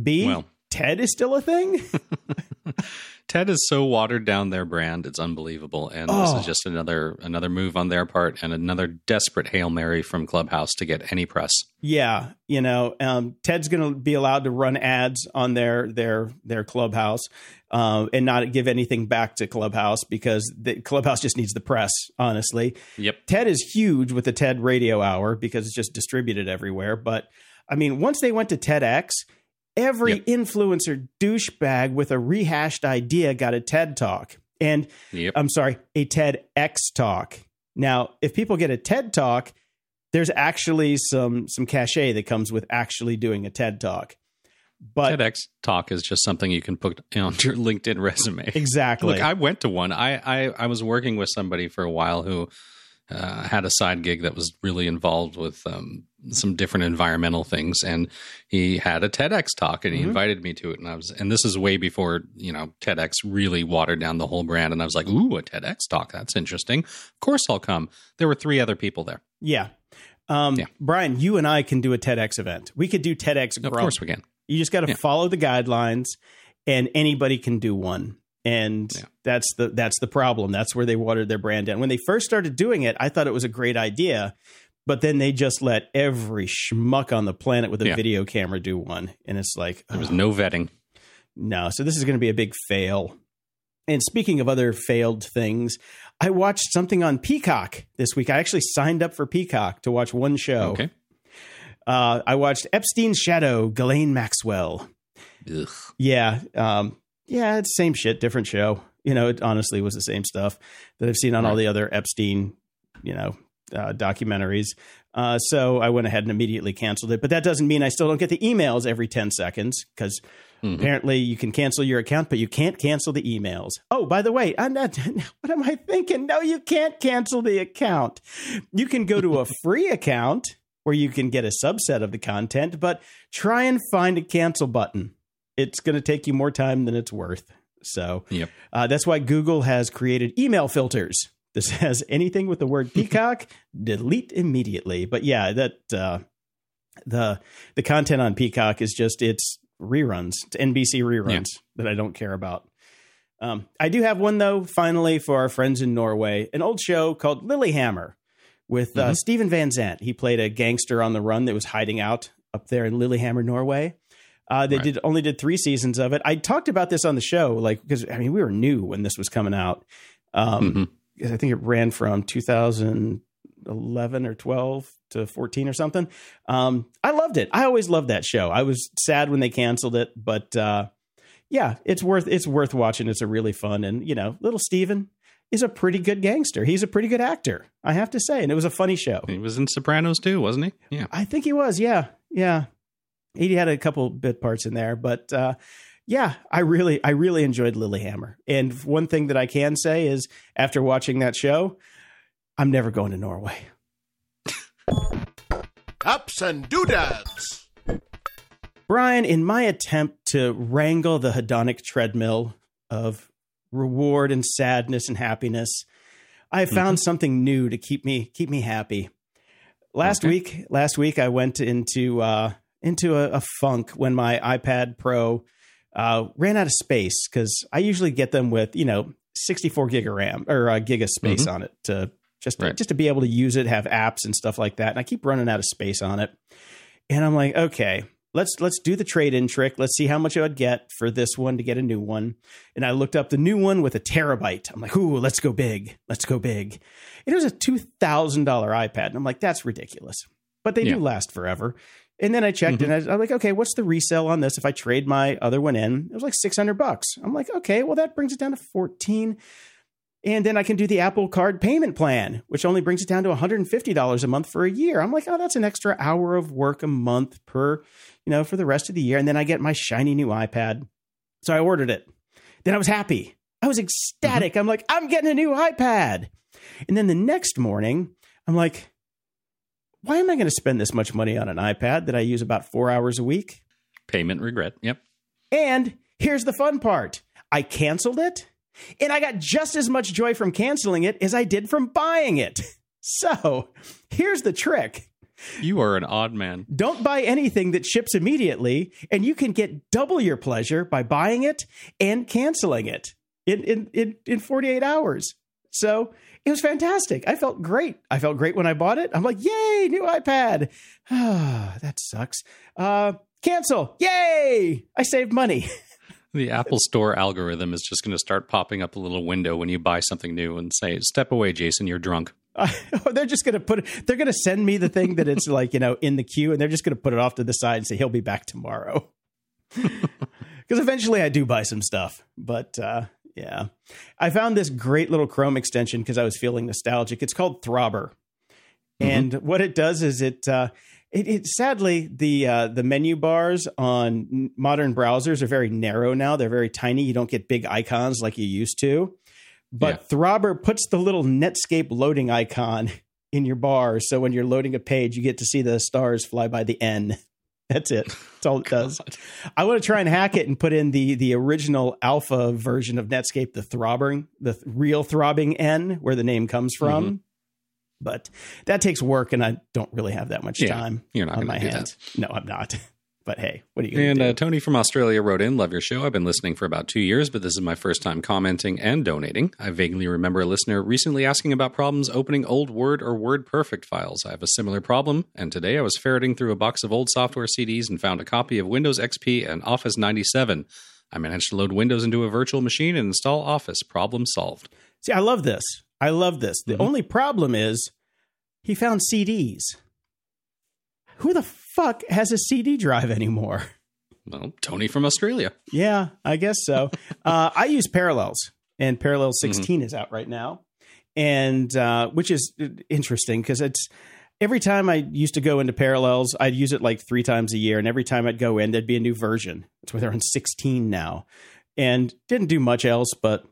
B, well. TED is still a thing. *laughs* *laughs*
TED is so watered down their brand; it's unbelievable. And oh. this is just another another move on their part, and another desperate hail mary from Clubhouse to get any press.
Yeah, you know, um, TED's going to be allowed to run ads on their their their Clubhouse. Uh, and not give anything back to Clubhouse because the Clubhouse just needs the press, honestly.
Yep.
TED is huge with the TED radio hour because it's just distributed everywhere. But I mean, once they went to TEDx, Every yep. influencer douchebag with a rehashed idea got a TED talk. And yep. I'm sorry, a TEDx talk. Now, if people get a TED talk, there's actually some some cachet that comes with actually doing a TED talk.
But TEDx talk is just something you can put *laughs* on your LinkedIn resume.
Exactly.
Look, I went to one. I, I I was working with somebody for a while who uh, had a side gig that was really involved with um, some different environmental things, and he had a TEDx talk, and he mm-hmm. invited me to it, and I was, and this is way before you know TEDx really watered down the whole brand, and I was like, ooh, a TEDx talk, that's interesting. Of course, I'll come. There were three other people there.
Yeah. Um, yeah. Brian, you and I can do a TEDx event. We could do TEDx.
Of course, we can.
You just got to yeah. follow the guidelines, and anybody can do one and yeah. that's the that's the problem that's where they watered their brand down when they first started doing it i thought it was a great idea but then they just let every schmuck on the planet with a yeah. video camera do one and it's like
there was oh. no vetting
no so this is going to be a big fail and speaking of other failed things i watched something on peacock this week i actually signed up for peacock to watch one show
okay
uh, i watched epstein's shadow ghislaine maxwell
Ugh.
yeah um, yeah, it's same shit, different show. You know, it honestly was the same stuff that I've seen on right. all the other Epstein, you know, uh, documentaries. Uh, so I went ahead and immediately canceled it. But that doesn't mean I still don't get the emails every 10 seconds because mm-hmm. apparently you can cancel your account, but you can't cancel the emails. Oh, by the way, I'm not, *laughs* what am I thinking? No, you can't cancel the account. You can go to a *laughs* free account where you can get a subset of the content, but try and find a cancel button it's going to take you more time than it's worth. So
yep.
uh, that's why Google has created email filters. This has anything with the word *laughs* peacock, delete immediately. But yeah, that uh, the the content on Peacock is just it's reruns, it's NBC reruns yeah. that I don't care about. Um, I do have one though. Finally, for our friends in Norway, an old show called Lilyhammer with uh, mm-hmm. Steven Van Zandt. He played a gangster on the run that was hiding out up there in Lillehammer, Norway. Uh, they right. did only did three seasons of it. I talked about this on the show, like because I mean we were new when this was coming out. Um, mm-hmm. I think it ran from 2011 or 12 to 14 or something. Um, I loved it. I always loved that show. I was sad when they canceled it, but uh, yeah, it's worth it's worth watching. It's a really fun and you know, little Steven is a pretty good gangster. He's a pretty good actor, I have to say, and it was a funny show.
He was in Sopranos too, wasn't he?
Yeah, I think he was. Yeah, yeah he had a couple bit parts in there, but uh, yeah, I really, I really enjoyed Lilyhammer. And one thing that I can say is, after watching that show, I'm never going to Norway. *laughs*
Ups and doodads.
Brian, in my attempt to wrangle the hedonic treadmill of reward and sadness and happiness, I found mm-hmm. something new to keep me keep me happy. Last okay. week, last week I went into uh, into a, a funk when my iPad Pro uh, ran out of space because I usually get them with you know 64 gig of RAM or uh, gig of space on it to just to,
Right.
just to be able to use it, have apps and stuff like that. And I keep running out of space on it. And I'm like, okay, let's let's do the trade in trick. Let's see how much I would get for this one to get a new one. And I looked up the new one with a terabyte. I'm like, ooh, let's go big. Let's go big. And it was a two thousand dollar iPad, and I'm like, that's ridiculous. But they
Yeah.
do last forever. And then I checked, and mm-hmm. I, I'm like, okay, what's the resale on this? If I trade my other one in, it was like six hundred bucks. I'm like, okay, well that brings it down to fourteen. And then I can do the Apple Card payment plan, which only brings it down to $150 a month for a year. I'm like, oh, that's an extra hour of work a month per, you know, for the rest of the year. And then I get my shiny new iPad. So I ordered it. Then I was happy. I was ecstatic. Mm-hmm. I'm like, I'm getting a new iPad. And then the next morning, I'm like, why am I going to spend this much money on an iPad that I use about four hours a week?
Payment regret. Yep.
And here's the fun part I canceled it, and I got just as much joy from canceling it as I did from buying it. *laughs* So here's the trick
You are an odd man.
don't buy anything that ships immediately, and you can get double your pleasure by buying it and canceling it in, in, in, in 48 hours. So it was fantastic. I felt great. I felt great when I bought it. I'm like, yay, new iPad. Ah, *sighs* that sucks. Uh, cancel. Yay. I saved money. *laughs*
The Apple Store algorithm is just going to start popping up a little window when you buy something new and say, "Step away, Jason. You're drunk." *laughs*
Uh, they're just going to put it, they're going to send me the thing that it's like, you know, in the queue and they're just going to put it off to the side and say he'll be back tomorrow. *laughs* Because eventually I do buy some stuff. But uh, yeah, I found this great little Chrome extension because I was feeling nostalgic. It's called Throbber. And what it does is it, uh, it, it sadly the uh, the menu bars on modern browsers are very narrow now. They're very tiny. You don't get big icons like you used to. But Throbber puts the little Netscape loading icon *laughs* in your bar, so when you're loading a page, you get to see the stars fly by the N. *laughs* That's it. That's all it does.
God.
I want to try and hack it and put in the the original alpha version of Netscape, the throbbing, the th- real throbbing N, where the name comes from. Mm-hmm. But that takes work, and I don't really have that much
Yeah,
time
you're not
on my
do that.
hands. No, I'm not. *laughs* But hey, what are you
And uh, Tony from Australia wrote in, Love your show. I've been listening for about two years, but this is my first time commenting and donating. I vaguely remember a listener recently asking about problems opening old Word or Word Perfect files. I have a similar problem, and today I was ferreting through a box of old software CDs and found a copy of Windows XP and Office 97. I managed to load Windows into a virtual machine and install Office. Problem solved.
See, I love this. I love this. The
Mhm.
only problem is he found CDs. Who the fuck has a CD drive anymore?
Well, Tony from Australia.
Yeah, I guess so. uh, I use Parallels, and Parallel
Mm-hmm.
16 is out right now, and uh, which is interesting because it's every time I used to go into Parallels, I'd use it like three times a year, and every time I'd go in, there'd be a new version. That's why they're on 16 now, and didn't do much else but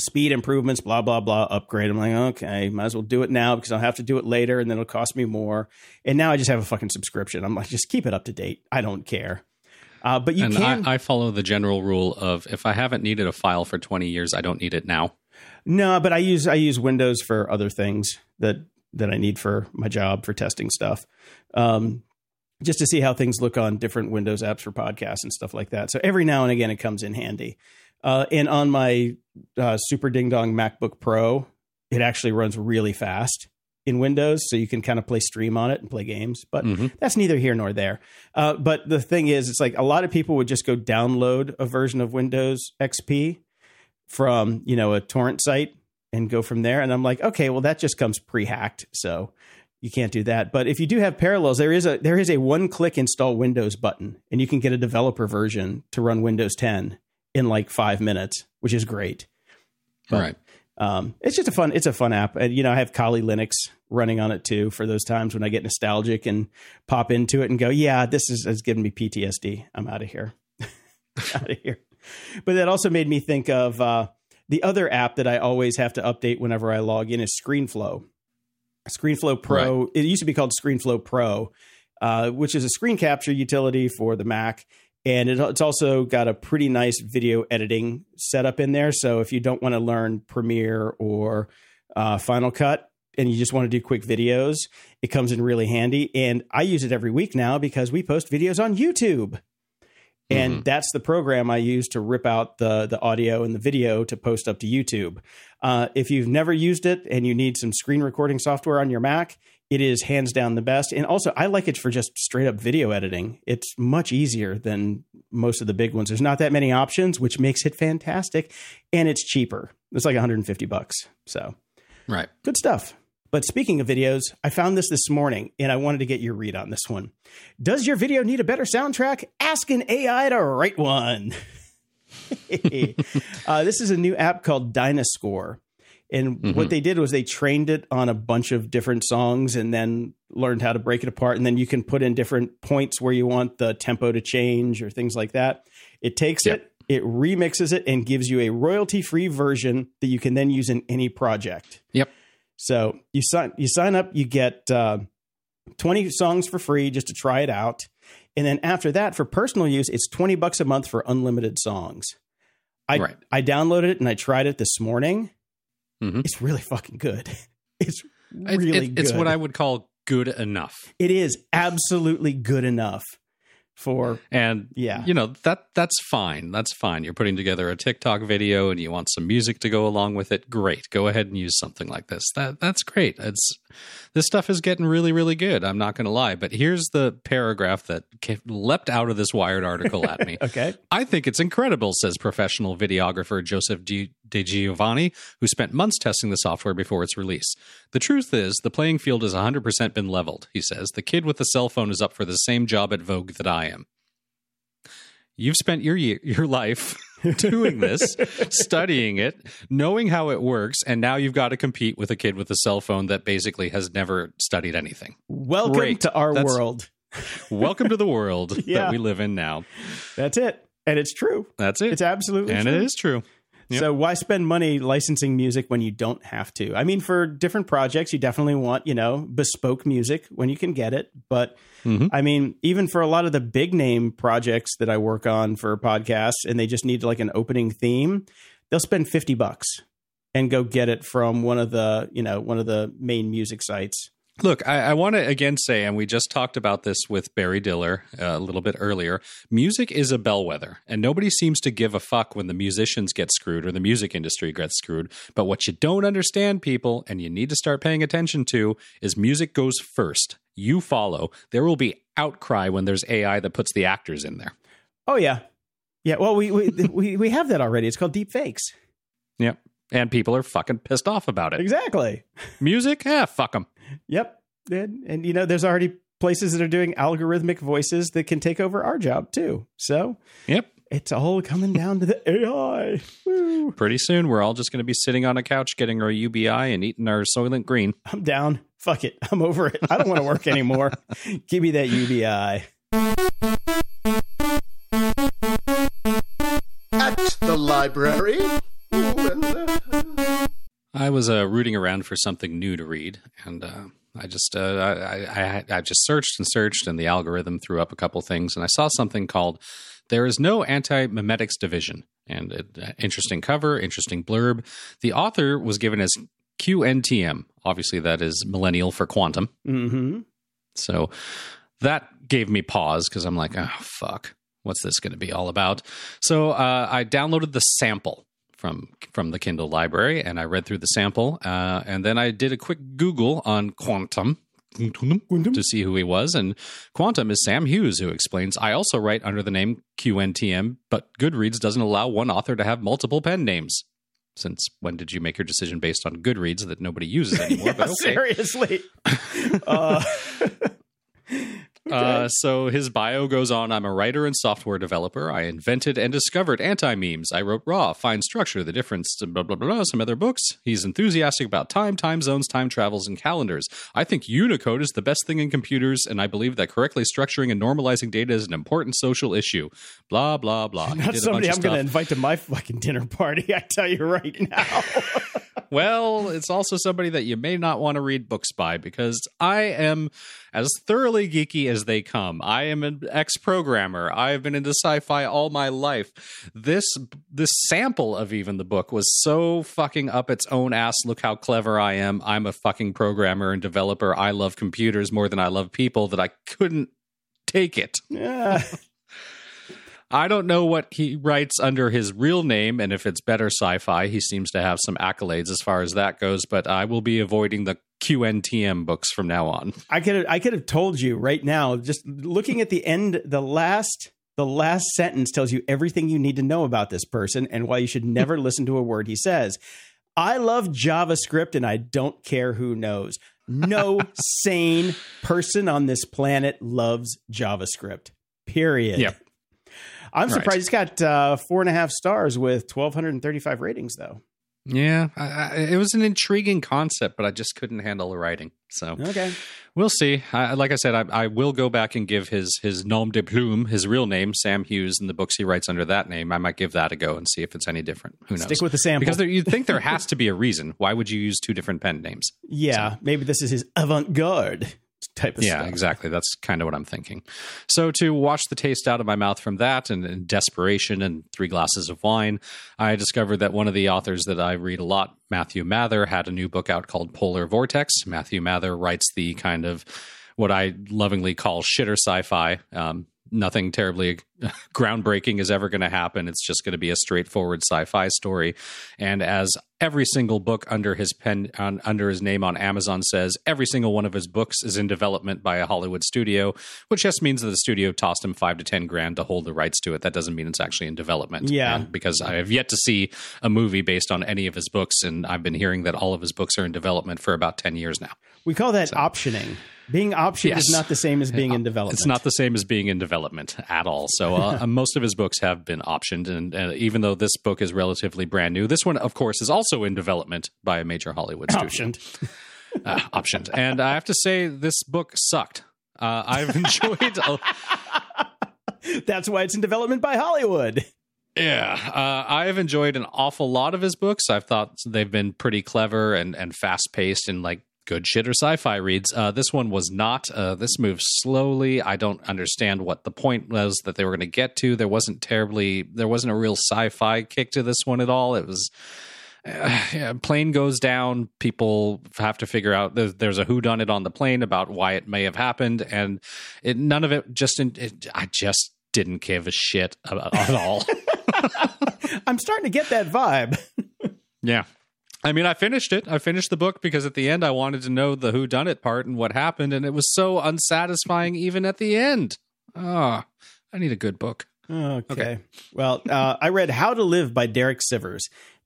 speed improvements, blah blah blah, upgrade. I'm like, okay, might as well do it now because I'll have to do it later, and then it'll cost me more. And now I just have a fucking subscription. I'm like, just keep it up to date. I don't care. Uh, but you
and
can.
I, I follow the general rule of if I haven't needed a file for 20 years, I don't need it now.
No, but I use I use Windows for other things that that I need for my job for testing stuff. Um, just to see how things look on different Windows apps for podcasts and stuff like that. So every now and again, it comes in handy. Uh, and on my uh, Super Ding Dong MacBook Pro, it actually runs really fast in Windows, so you can kind of play stream on it and play games. But
Mhm.
that's neither here nor there. Uh, but the thing is, it's like a lot of people would just go download a version of Windows XP from you know a torrent site and go from there. And I'm like, okay, well that just comes pre-hacked, so you can't do that. But if you do have parallels, there is a there is a one-click install Windows button, and you can get a developer version to run Windows 10 in like five minutes, which is great. But-
right.
Um, it's just a fun it's a fun app, and you know I have Kali Linux running on it too for those times when I get nostalgic and pop into it and go, yeah, this is has given me PTSD. I'm out of here, *laughs* out of here. But that also made me think of uh, the other app that I always have to update whenever I log in is ScreenFlow. ScreenFlow Pro. It used to be called ScreenFlow Pro, uh, which is a screen capture utility for the Mac. And it, it's also got a pretty nice video editing setup in there. So if you don't want to learn Premiere or uh, Final Cut and you just want to do quick videos, it comes in really handy. And I use it every week now because we post videos on YouTube. And
Mhm.
that's the program I use to rip out the the audio and the video to post up to YouTube. Uh, if you've never used it and you need some screen recording software on your Mac, it is hands down the best. And also, I like it for just straight up video editing. It's much easier than most of the big ones. There's not that many options, which makes it fantastic, and it's cheaper. It's like 150 bucks. So
Right.
good stuff. But speaking of videos, I found this this morning and I wanted to get your read on this one. Does your video need a better soundtrack? Ask an AI to write one. *laughs* uh, this is a new app called Dynascore. And what
Mhm.
they did was they trained it on a bunch of different songs and then learned how to break it apart. And then you can put in different points where you want the tempo to change or things like that. It takes
Yep.
it, it remixes it, and gives you a royalty free version that you can then use in any project.
Yep.
So you sign you sign up, you get uh, twenty songs for free just to try it out, and then after that, for personal use, it's twenty bucks a month for unlimited songs. I
Right.
I downloaded it and I tried it this morning.
Mhm.
It's really fucking good. *laughs* It's
It-
really
it-
good.
it's what I would call good enough.
it is absolutely good enough for
And
yeah.
you know that that's fine. That's fine. You're putting together a TikTok video and you want some music to go along with it. Great. Go ahead and use something like this. That that's great. It's this stuff is getting really really good. I'm not going to lie. But here's the paragraph that leapt out of this Wired article at me. *laughs*
Okay.
I think it's incredible, says professional videographer Joseph Di- De Giovanni, who spent months testing the software before its release. The truth is, the playing field has 100% been leveled, he says. The kid with the cell phone is up for the same job at Vogue that I am. You've spent your year, your life *laughs* doing this, studying it, knowing how it works, and now you've got to compete with a kid with a cell phone that basically has never studied anything.
Welcome
Great.
to our
That's-
world.
Welcome to the world
Yeah. *laughs*
that we live in now.
That's it. And it's true.
That's it.
It's absolutely
and
true.
it is true. Yep.
So why spend money licensing music when you don't have to? I mean, for different projects, you definitely want, you know, bespoke music when you can get it. But
Mhm.
I mean, even for a lot of the big name projects that I work on for podcasts and they just need like an opening theme, they'll spend 50 bucks and go get it from one of the, you know, one of the main music sites.
Look, I, I want to again say, and we just talked about this with Barry Diller uh, a little bit earlier. Music is a bellwether, and nobody seems to give a fuck when the musicians get screwed or the music industry gets screwed. But what you don't understand, people, and you need to start paying attention to, is music goes first. You follow. There will be outcry when there's AI that puts the actors in there.
Oh yeah. Yeah, well we we *laughs* we, we have that already. It's called deep fakes.
Yep. And people are fucking pissed off about it.
Exactly.
Music? Yeah, fuck them.
Yep. And, and you know, there's already places that are doing algorithmic voices that can take over our job too. So
Yep.
it's all coming down to the *laughs* AI. Woo.
Pretty soon, we're all just going to be sitting on a couch getting our UBI and eating our Soylent Green.
I'm down. Fuck it. I'm over it. I don't want to work anymore. *laughs* Give me that UBI.
At the library.
I was uh, rooting around for something new to read, and uh, I just uh, I, I I just searched and searched, and the algorithm threw up a couple things, and I saw something called "There is no anti-memetics division," and it, uh, interesting cover, interesting blurb. The author was given as QNTM. Obviously, that is millennial for quantum.
Mm-hmm.
So that gave me pause because I'm like, oh fuck, what's this going to be all about? So uh, I downloaded the sample from from the Kindle library and I read through the sample, uh, and then I did a quick Google on Quantum. To see who he was, and Quantum is Sam Hughes, who explains. I also write under the name QNTM, but Goodreads doesn't allow one author to have multiple pen names. Since when did you make your decision based on Goodreads that nobody uses anymore? *laughs*
Yeah,
but okay.
seriously. *laughs* uh, *laughs* *laughs*
Uh, so his bio goes on I'm a writer and software developer. I invented and discovered anti memes. I wrote Ra, Fine Structure, The Difference, blah, blah, blah, blah, some other books. He's enthusiastic about time, time zones, time travels, and calendars. I think Unicode is the best thing in computers, and I believe that correctly structuring and normalizing data is an important social issue. Blah, blah, blah.
Not somebody I'm going to invite to my fucking dinner party. I tell you right now. *laughs*
Well, it's also somebody that you may not want to read books by because I am as thoroughly geeky as they come. I am an ex-programmer. I have been into sci-fi all my life. This this sample of even the book was so fucking up its own ass. Look how clever I am. I'm a fucking programmer and developer. I love computers more than I love people that I couldn't take it.
Yeah. *laughs*
I don't know what he writes under his real name and if it's better sci-fi. He seems to have some accolades as far as that goes, but I will be avoiding the QNTM books from now on. *laughs*
I could have, I could have told you right now. Just looking at the end, the last the last sentence tells you everything you need to know about this person and why you should never *laughs* listen to a word he says. I love JavaScript and I don't care who knows. No *laughs* sane person on this planet loves JavaScript. Period.
Yep.
I'm surprised right. it's got uh, four and a half stars with 1,235 ratings, though.
Yeah, I, I, it was an intriguing concept, but I just couldn't handle the writing. So
okay,
we'll see. I, like I said, I, I, will go back and give his his nom de plume, his real name, Sam Hughes, and the books he writes under that name. I might give that a go and see if it's any different. Who knows?
Stick with the sample
because there, you'd think there *laughs* has to be a reason. Why would you use two different pen names?
Yeah, so. maybe this is his avant garde type of
yeah,
stuff.
exactly. That's kind of what I'm thinking. So to wash the taste out of my mouth from that and, and, desperation and three glasses of wine, I discovered that one of the authors that I read a lot, Matthew Mather, had a new book out called Polar Vortex. Matthew Mather writes the kind of what I lovingly call shitter sci-fi. Um, nothing terribly *laughs* groundbreaking is ever going to happen. It's just going to be a straightforward sci-fi story. And as every single book under his pen on, under his name on Amazon says, every single one of his books is in development by a Hollywood studio, which just means that the studio tossed him five to ten grand to hold the rights to it. That doesn't mean it's actually in development.
Yeah,
and because I have yet to see a movie based on any of his books, and I've been hearing that all of his books are in development for about ten years now.
We call that so. optioning. Being optioned yes. is not the same as being in development.
It's not the same as being in development at all. So uh, *laughs* most of his books have been optioned, and uh, even though this book is relatively brand new, this one, of course, is also in development by a major Hollywood studio.
Optioned. *laughs*
uh, optioned. And I have to say, this book sucked. Uh, I've *laughs* enjoyed. A-
That's why it's in development by Hollywood.
Yeah, uh, I have enjoyed an awful lot of his books. I've thought they've been pretty clever and, and fast paced and like good shit or sci-fi reads. Uh, this one was not. Uh, this moves slowly. I don't understand what the point was that they were going to get to. There wasn't terribly. There wasn't a real sci-fi kick to this one at all. It was. Uh, *sighs* yeah, plane goes down. People have to figure out there's, there's a who done it on the plane about why it may have happened, and it, none of it just. It, I just didn't give a shit about, at all. *laughs*
I'm starting to get that vibe.
yeah, I mean, I finished it. I finished the book because at the end I wanted to know the who done it part and what happened, and it was so unsatisfying even at the end. Ah, oh, I need a good book.
Okay. okay. Well, uh, I read How to Live by Derek Sivers.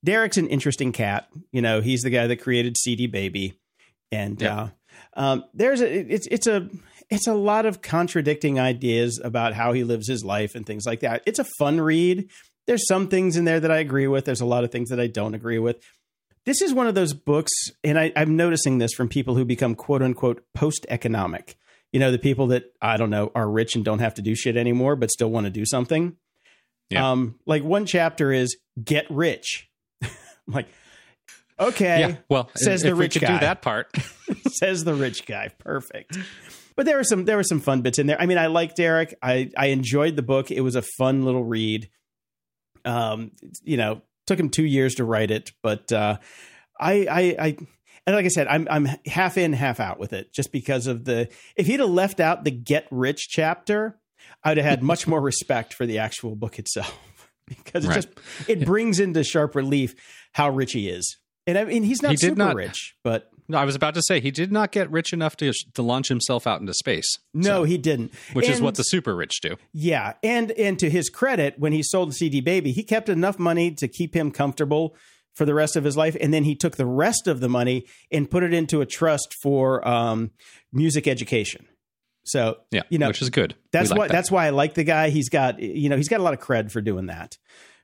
Derek's an interesting cat. You know, he's the guy that created CD Baby, and yep. uh, um, there's a it's it's a it's a lot of contradicting ideas about how he lives his life and things like that. It's a fun read. There's some things in there that I agree with. There's a lot of things that I don't agree with this is one of those books, and I, I'm noticing this from people who become quote unquote post economic. You know, the people that I don't know are rich and don't have to do shit anymore, but still want to do something. Yeah. Um, like one chapter is get rich. *laughs* I'm like, okay.
Yeah. Well,
says the rich guy.
Do that part. *laughs* *laughs*
says the rich guy. Perfect. But there were some there were some fun bits in there. I mean, I liked Derek. I I enjoyed the book. It was a fun little read. Um, you know, took him two years to write it, but uh, I, I, I, and like I said, I'm I'm half in, half out with it, just because of the. If he'd have left out the get rich chapter, I'd have had *laughs* much more respect for the actual book itself, *laughs* because it right. just it brings into sharp relief how rich he is. And I mean, he's not he super not, rich, but
no, I was about to say he did not get rich enough to to launch himself out into space.
No, so, he didn't.
Which and, is what the super rich do.
Yeah, and and to his credit, when he sold CD Baby, he kept enough money to keep him comfortable for the rest of his life, and then he took the rest of the money and put it into a trust for um, music education. So
yeah,
you know,
which is good.
That's like why that. that's why I like the guy. He's got you know he's got a lot of cred for doing that.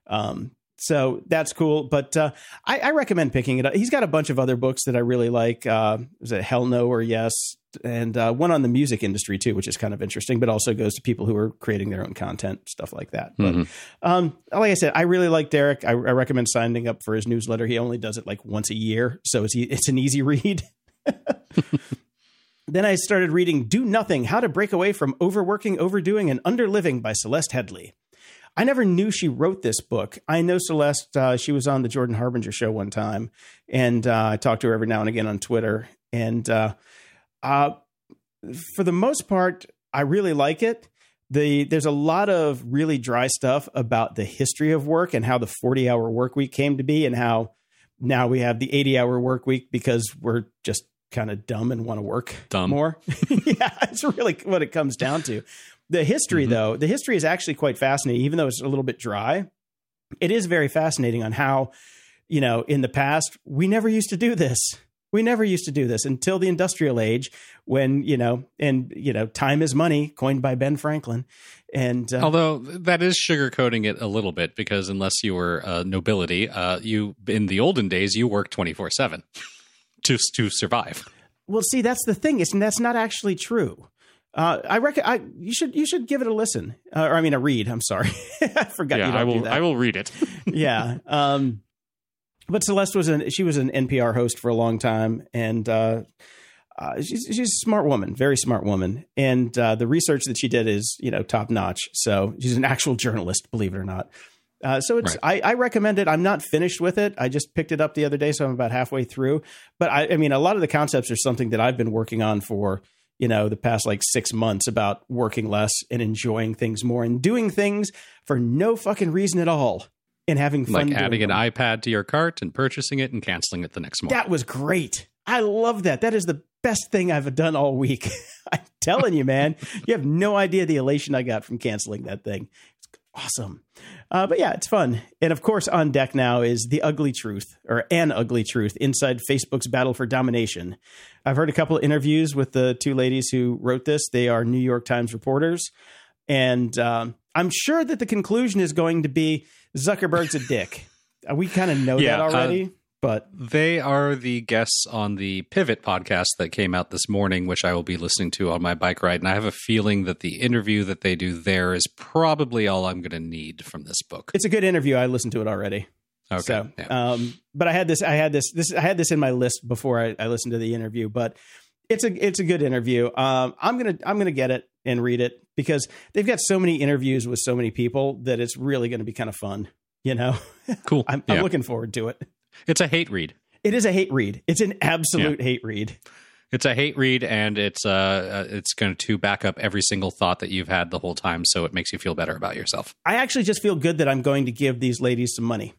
Um, so that's cool. But uh, I, I, recommend picking it up. He's got a bunch of other books that I really like. Uh, is it Hell No or Yes? And uh, one on the music industry too, which is kind of interesting, but also goes to people who are creating their own content, stuff like that. Mm-hmm. But um, like I said, I really like Derek. I, I, recommend signing up for his newsletter. He only does it like once a year, so it's it's an easy *laughs* read. then I started reading "Do Nothing: How to Break Away from Overworking, Overdoing, and Underliving" by Celeste Headlee. I never knew she wrote this book. I know Celeste. Uh, she was on the Jordan Harbinger show one time, and uh, I talked to her every now and again on Twitter. And uh, uh, for the most part, I really like it. the there's a lot of really dry stuff about the history of work and how the 40 hour work week came to be and how now we have the 80 hour work week because we're just kind of dumb and want to work
Dumb.
more. *laughs* yeah, it's really what it comes down to. The history,
Mhm.
though, the history is actually quite fascinating, even though it's a little bit dry. It is very fascinating on how, you know, in the past, we never used to do this. We never used to do this until the industrial age when, you know, and, you know, time is money, coined by Ben Franklin. And uh,
Although that is sugarcoating it a little bit because unless you were uh, nobility, uh, you in the olden days you worked twenty four seven to to survive.
Well, see, that's the thing. Is that's not actually true. Uh, I reckon I you should you should give it a listen, uh, or I mean a read. I'm sorry, *laughs* I forgot. you
yeah, I will. I will read it. *laughs*
yeah. Um, but Celeste was an she was an NPR host for a long time, and uh, uh, she's she's a smart woman, very smart woman, and uh, the research that she did is you know top notch. So she's an *laughs* actual journalist, believe it or not. Uh, so it's I, I recommend it. I'm not finished with it. I just picked it up the other day, so I'm about halfway through. But I, I mean, a lot of the concepts are something that I've been working on for you know the past like six months about working less and enjoying things more and doing things for no fucking reason at all and having fun.
like adding an
them.
iPad to your cart and purchasing it and canceling it the next morning.
That was great. I love that. That is the best thing I've done all week. *laughs* I'm telling you, man, you have no idea the elation I got from canceling that thing. Awesome. Uh, but yeah, it's fun. And of course, on deck now is the ugly truth or an ugly truth inside Facebook's battle for domination. I've heard a couple of interviews with the two ladies who wrote this. They are New York Times reporters. And um, I'm sure that the conclusion is going to be Zuckerberg's a dick. *laughs* Uh, We kind of know
Yeah,
that
uh,
already, but
They are the guests on the Pivot podcast that came out this morning, which I will be listening to on my bike ride. And I have a feeling that the interview that they do there is probably all I'm going to need from this book.
it's a good interview. I listened to it already.
Okay.
So,
yeah.
um, but I had this, I had this, this, I had this in my list before I, I listened to the interview. But it's a, it's a good interview. Um, I'm gonna, I'm gonna get it and read it because they've got so many interviews with so many people that it's really going to be kind of fun. You know,
cool. *laughs*
I'm,
Yeah.
I'm looking forward to it.
It's a hate read.
It is a hate read. It's an absolute hate read.
It's a hate read, and it's uh, uh, it's going to back up every single thought that you've had the whole time, so it makes you feel better about yourself.
I actually just feel good that I'm going to give these ladies some money.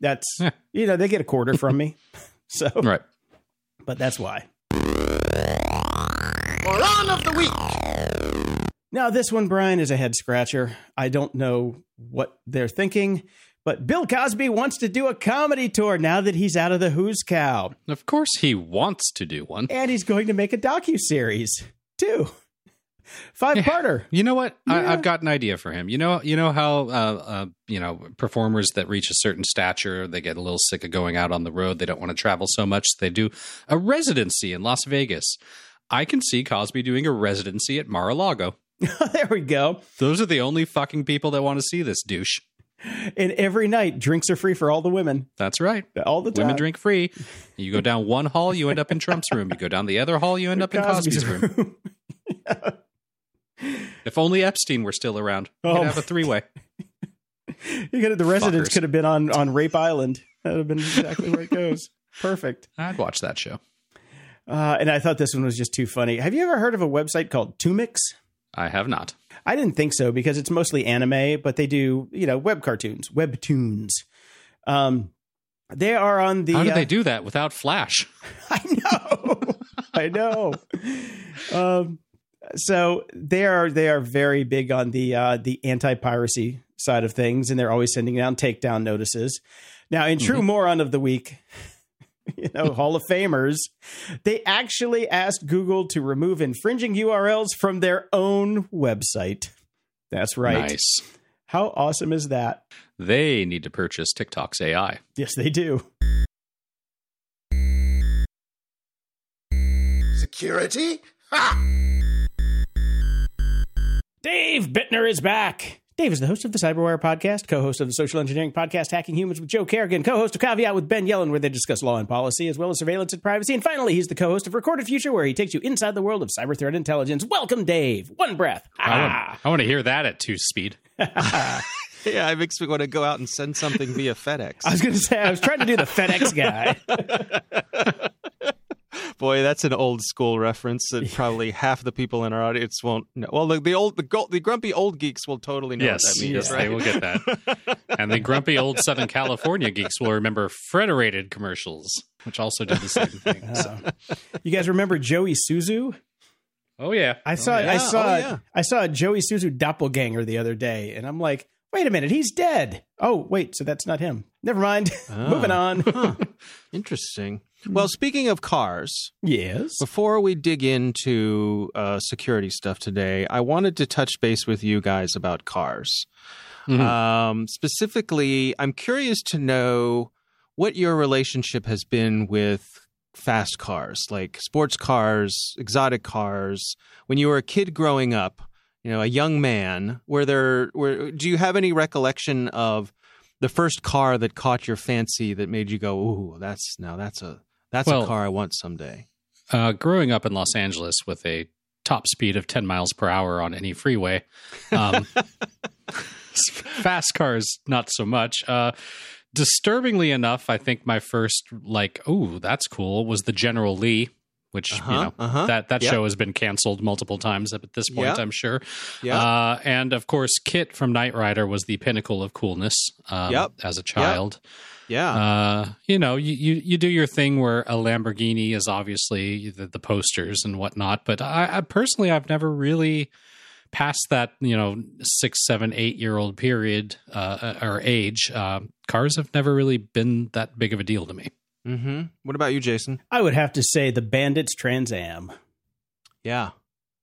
That's,
Yeah.
you know, they get a quarter from me. *laughs* So,
Right.
but that's why.
Moron of the week.
Now, this one, Brian, is a head scratcher. I don't know what they're thinking, but Bill Cosby wants to do a comedy tour now that he's out of the Who's Cow,
Of course, he wants to do one.
and he's going to make a docu series too, five parter.
You know what?
Yeah.
I, I've got an idea for him. You know, you know how uh, uh, you know performers that reach a certain stature, they get a little sick of going out on the road. They don't want to travel so much. They do a residency in Las Vegas. I can see Cosby doing a residency at Mar-a-Lago. *laughs*
there we go.
Those are the only fucking people that want to see this douche.
And every night, drinks are free for all the women,
That's right.
all the time.
Women drink free. You go down one hall, you end up in Trump's room. You go down the other hall, you end up in Cosby's room. *laughs* If only Epstein were still around, we
Oh
could have a three-way. *laughs*
you could have, the residents
Fuckers.
could have been on on Rape Island. That would have been exactly where it goes. *laughs* Perfect.
I'd watch that show.
Uh, and I thought this one was just too funny. Have you ever heard of a website called Toomics?
I have not.
I didn't think so because it's mostly anime, but they do, you know, web cartoons, webtoons. Um, they are on the.
How do
uh,
they do that without Flash? *laughs*
I know, I know. Um, so they are they are very big on the uh, the anti piracy side of things, and they're always sending down takedown notices. Now, in true moron of the week, *laughs* you know, Hall of Famers, they actually asked Google to remove infringing URLs from their own website. That's right.
Nice.
How awesome is that?
They need to purchase TikTok's AI.
Yes, they do.
Security? Ha!
Dave Bittner is back. Dave is the host of the Cyberwire podcast, co-host of the social engineering podcast Hacking Humans with Joe Carrigan, co-host of Caveat with Ben Yelin, where they discuss law and policy, as well as surveillance and privacy. And finally, he's the co-host of Recorded Future, where he takes you inside the world of cyber threat intelligence. Welcome, Dave. One breath.
I want,
Ah.
I want to hear that at two speed. *laughs*
Yeah, it makes me want to go out and send something via FedEx.
I was going to say, I was trying to do the FedEx guy. *laughs*
Boy, that's an old school reference that *laughs* probably half the people in our audience won't know. Well, the, the old, the, the grumpy old geeks will totally know
yes,
what that means,
yes,
right?
they will get that. *laughs* and the grumpy old Southern California geeks will remember Frederated commercials, which also did the same thing. *laughs* So.
You guys remember Joe Isuzu?
Oh yeah,
I saw oh, oh,
yeah.
I saw
Oh, yeah.
I saw a Joe Isuzu doppelganger the other day, and I'm like, wait a minute, he's dead. Oh wait, so that's not him. Never mind. Oh. Moving on.
Huh. Interesting. Well, speaking of cars,
yes.
before we dig into uh, security stuff today, I wanted to touch base with you guys about cars.
Mhm.
Um, specifically, I'm curious to know what your relationship has been with fast cars, like sports cars, exotic cars. When you were a kid growing up, you know, a young man, were there? Were do you have any recollection of the first car that caught your fancy that made you go, "Ooh, that's now that's a that's
Well-
a car I want someday."
Uh, growing up in Los Angeles with a top speed of 10 miles per hour on any freeway, um, *laughs* fast cars, not so much. Uh, disturbingly enough, I think my first, like, oh, that's cool, was the General Lee, which, you
Uh-huh,
know,
uh-huh.
that, that
Yep.
show has been canceled multiple times at this point,
Yep.
I'm sure.
Yeah.
Uh, and of course, KITT from Knight Rider was the pinnacle of coolness um,
Yep.
as a child.
Yeah.
Uh, you know, you, you you do your thing where a Lamborghini is obviously the, the posters and whatnot, but I, I personally I've never really passed that you know six, seven, eight year old period uh, or age. Uh, cars have never really been that big of a deal to me.
mm-hmm. What about you, Jason?
I would have to say the Bandits Trans Am.
Yeah.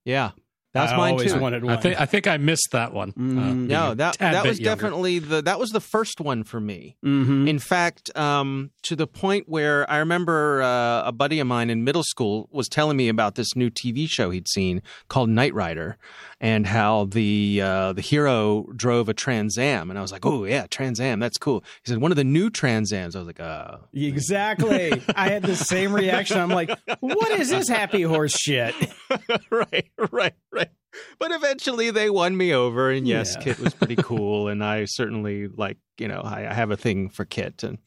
Yeah. That's
I
mine
always
too.
wanted
I think I think I missed that one.
Mm.
uh,
No, that that was
younger.
definitely the that was the first one for me.
Mhm.
In fact, um, to the point where I remember uh, a buddy of mine in middle school was telling me about this new TV show he'd seen called Knight Rider, and how the uh, the hero drove a Trans Am, and I was like, "Oh yeah, Trans Am, that's cool." He said, "One of the new Trans Ams." I was like, "Uh,
Exactly. I had the same reaction. I'm like, what is this happy horse shit? *laughs*
right, right, right." *laughs* But eventually, they won me over, and yes,
Yeah.
KITT was pretty cool, and I certainly like you know I, I have a thing for KITT. And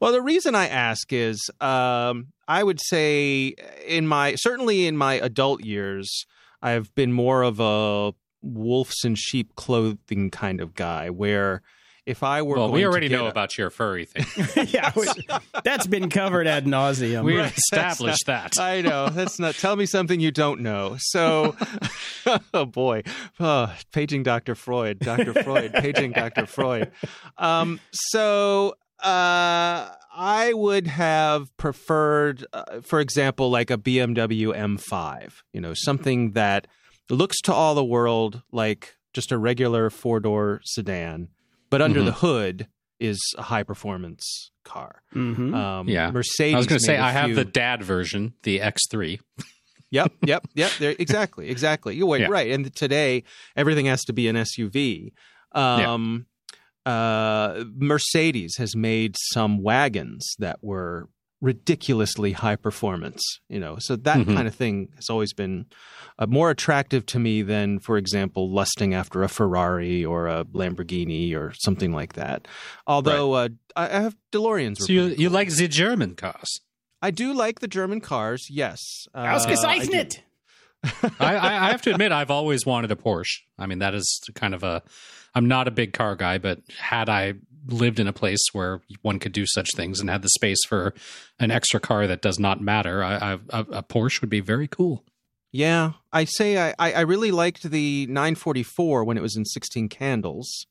well, the reason I ask is um, I would say in my certainly in my adult years, I've been more of a wolves and sheep clothing kind of guy, where if I were
Well,
going
we
to
already
get
know
a-
about your furry thing. *laughs*
yeah, we- that's been covered ad nauseum.
We
Right.
established that. *laughs*
I know. That's not. Tell me something you don't know. So, *laughs* oh boy, oh, paging Dr. Freud, Dr. Freud, paging Dr. Freud. Um, so, uh, I would have preferred, uh, for example, like a BMW M5. You know, something that looks to all the world like just a regular four door sedan, but under
Mhm.
the hood is a high performance car.
Mhm.
Um,
Yeah.
Mercedes.
I was going to say
I a
I have the dad version, the X3.
Yep, yep, yep. There, exactly, exactly. You're
Yeah.
right. And today, everything has to be an SUV. Um, uh, Mercedes has made some wagons that were ridiculously high performance. You know, so that
Mhm.
kind of thing has always been uh, more attractive to me than, for example, lusting after a Ferrari or a Lamborghini or something like that. Although uh, I, I have DeLoreans.
So you
pretty
you like the German cars?
I do like the German cars. Yes. Uh, I.
Ausgezeichnet.
I, I, I have to *laughs* admit, I've always wanted a Porsche. I mean, that is kind of a. I'm not a big car guy, but had I lived in a place where one could do such things and had the space for an extra car that does not matter, I, I, a, Porsche would be very cool.
Yeah, I say I, I really liked the 944 when it was in 16 candles,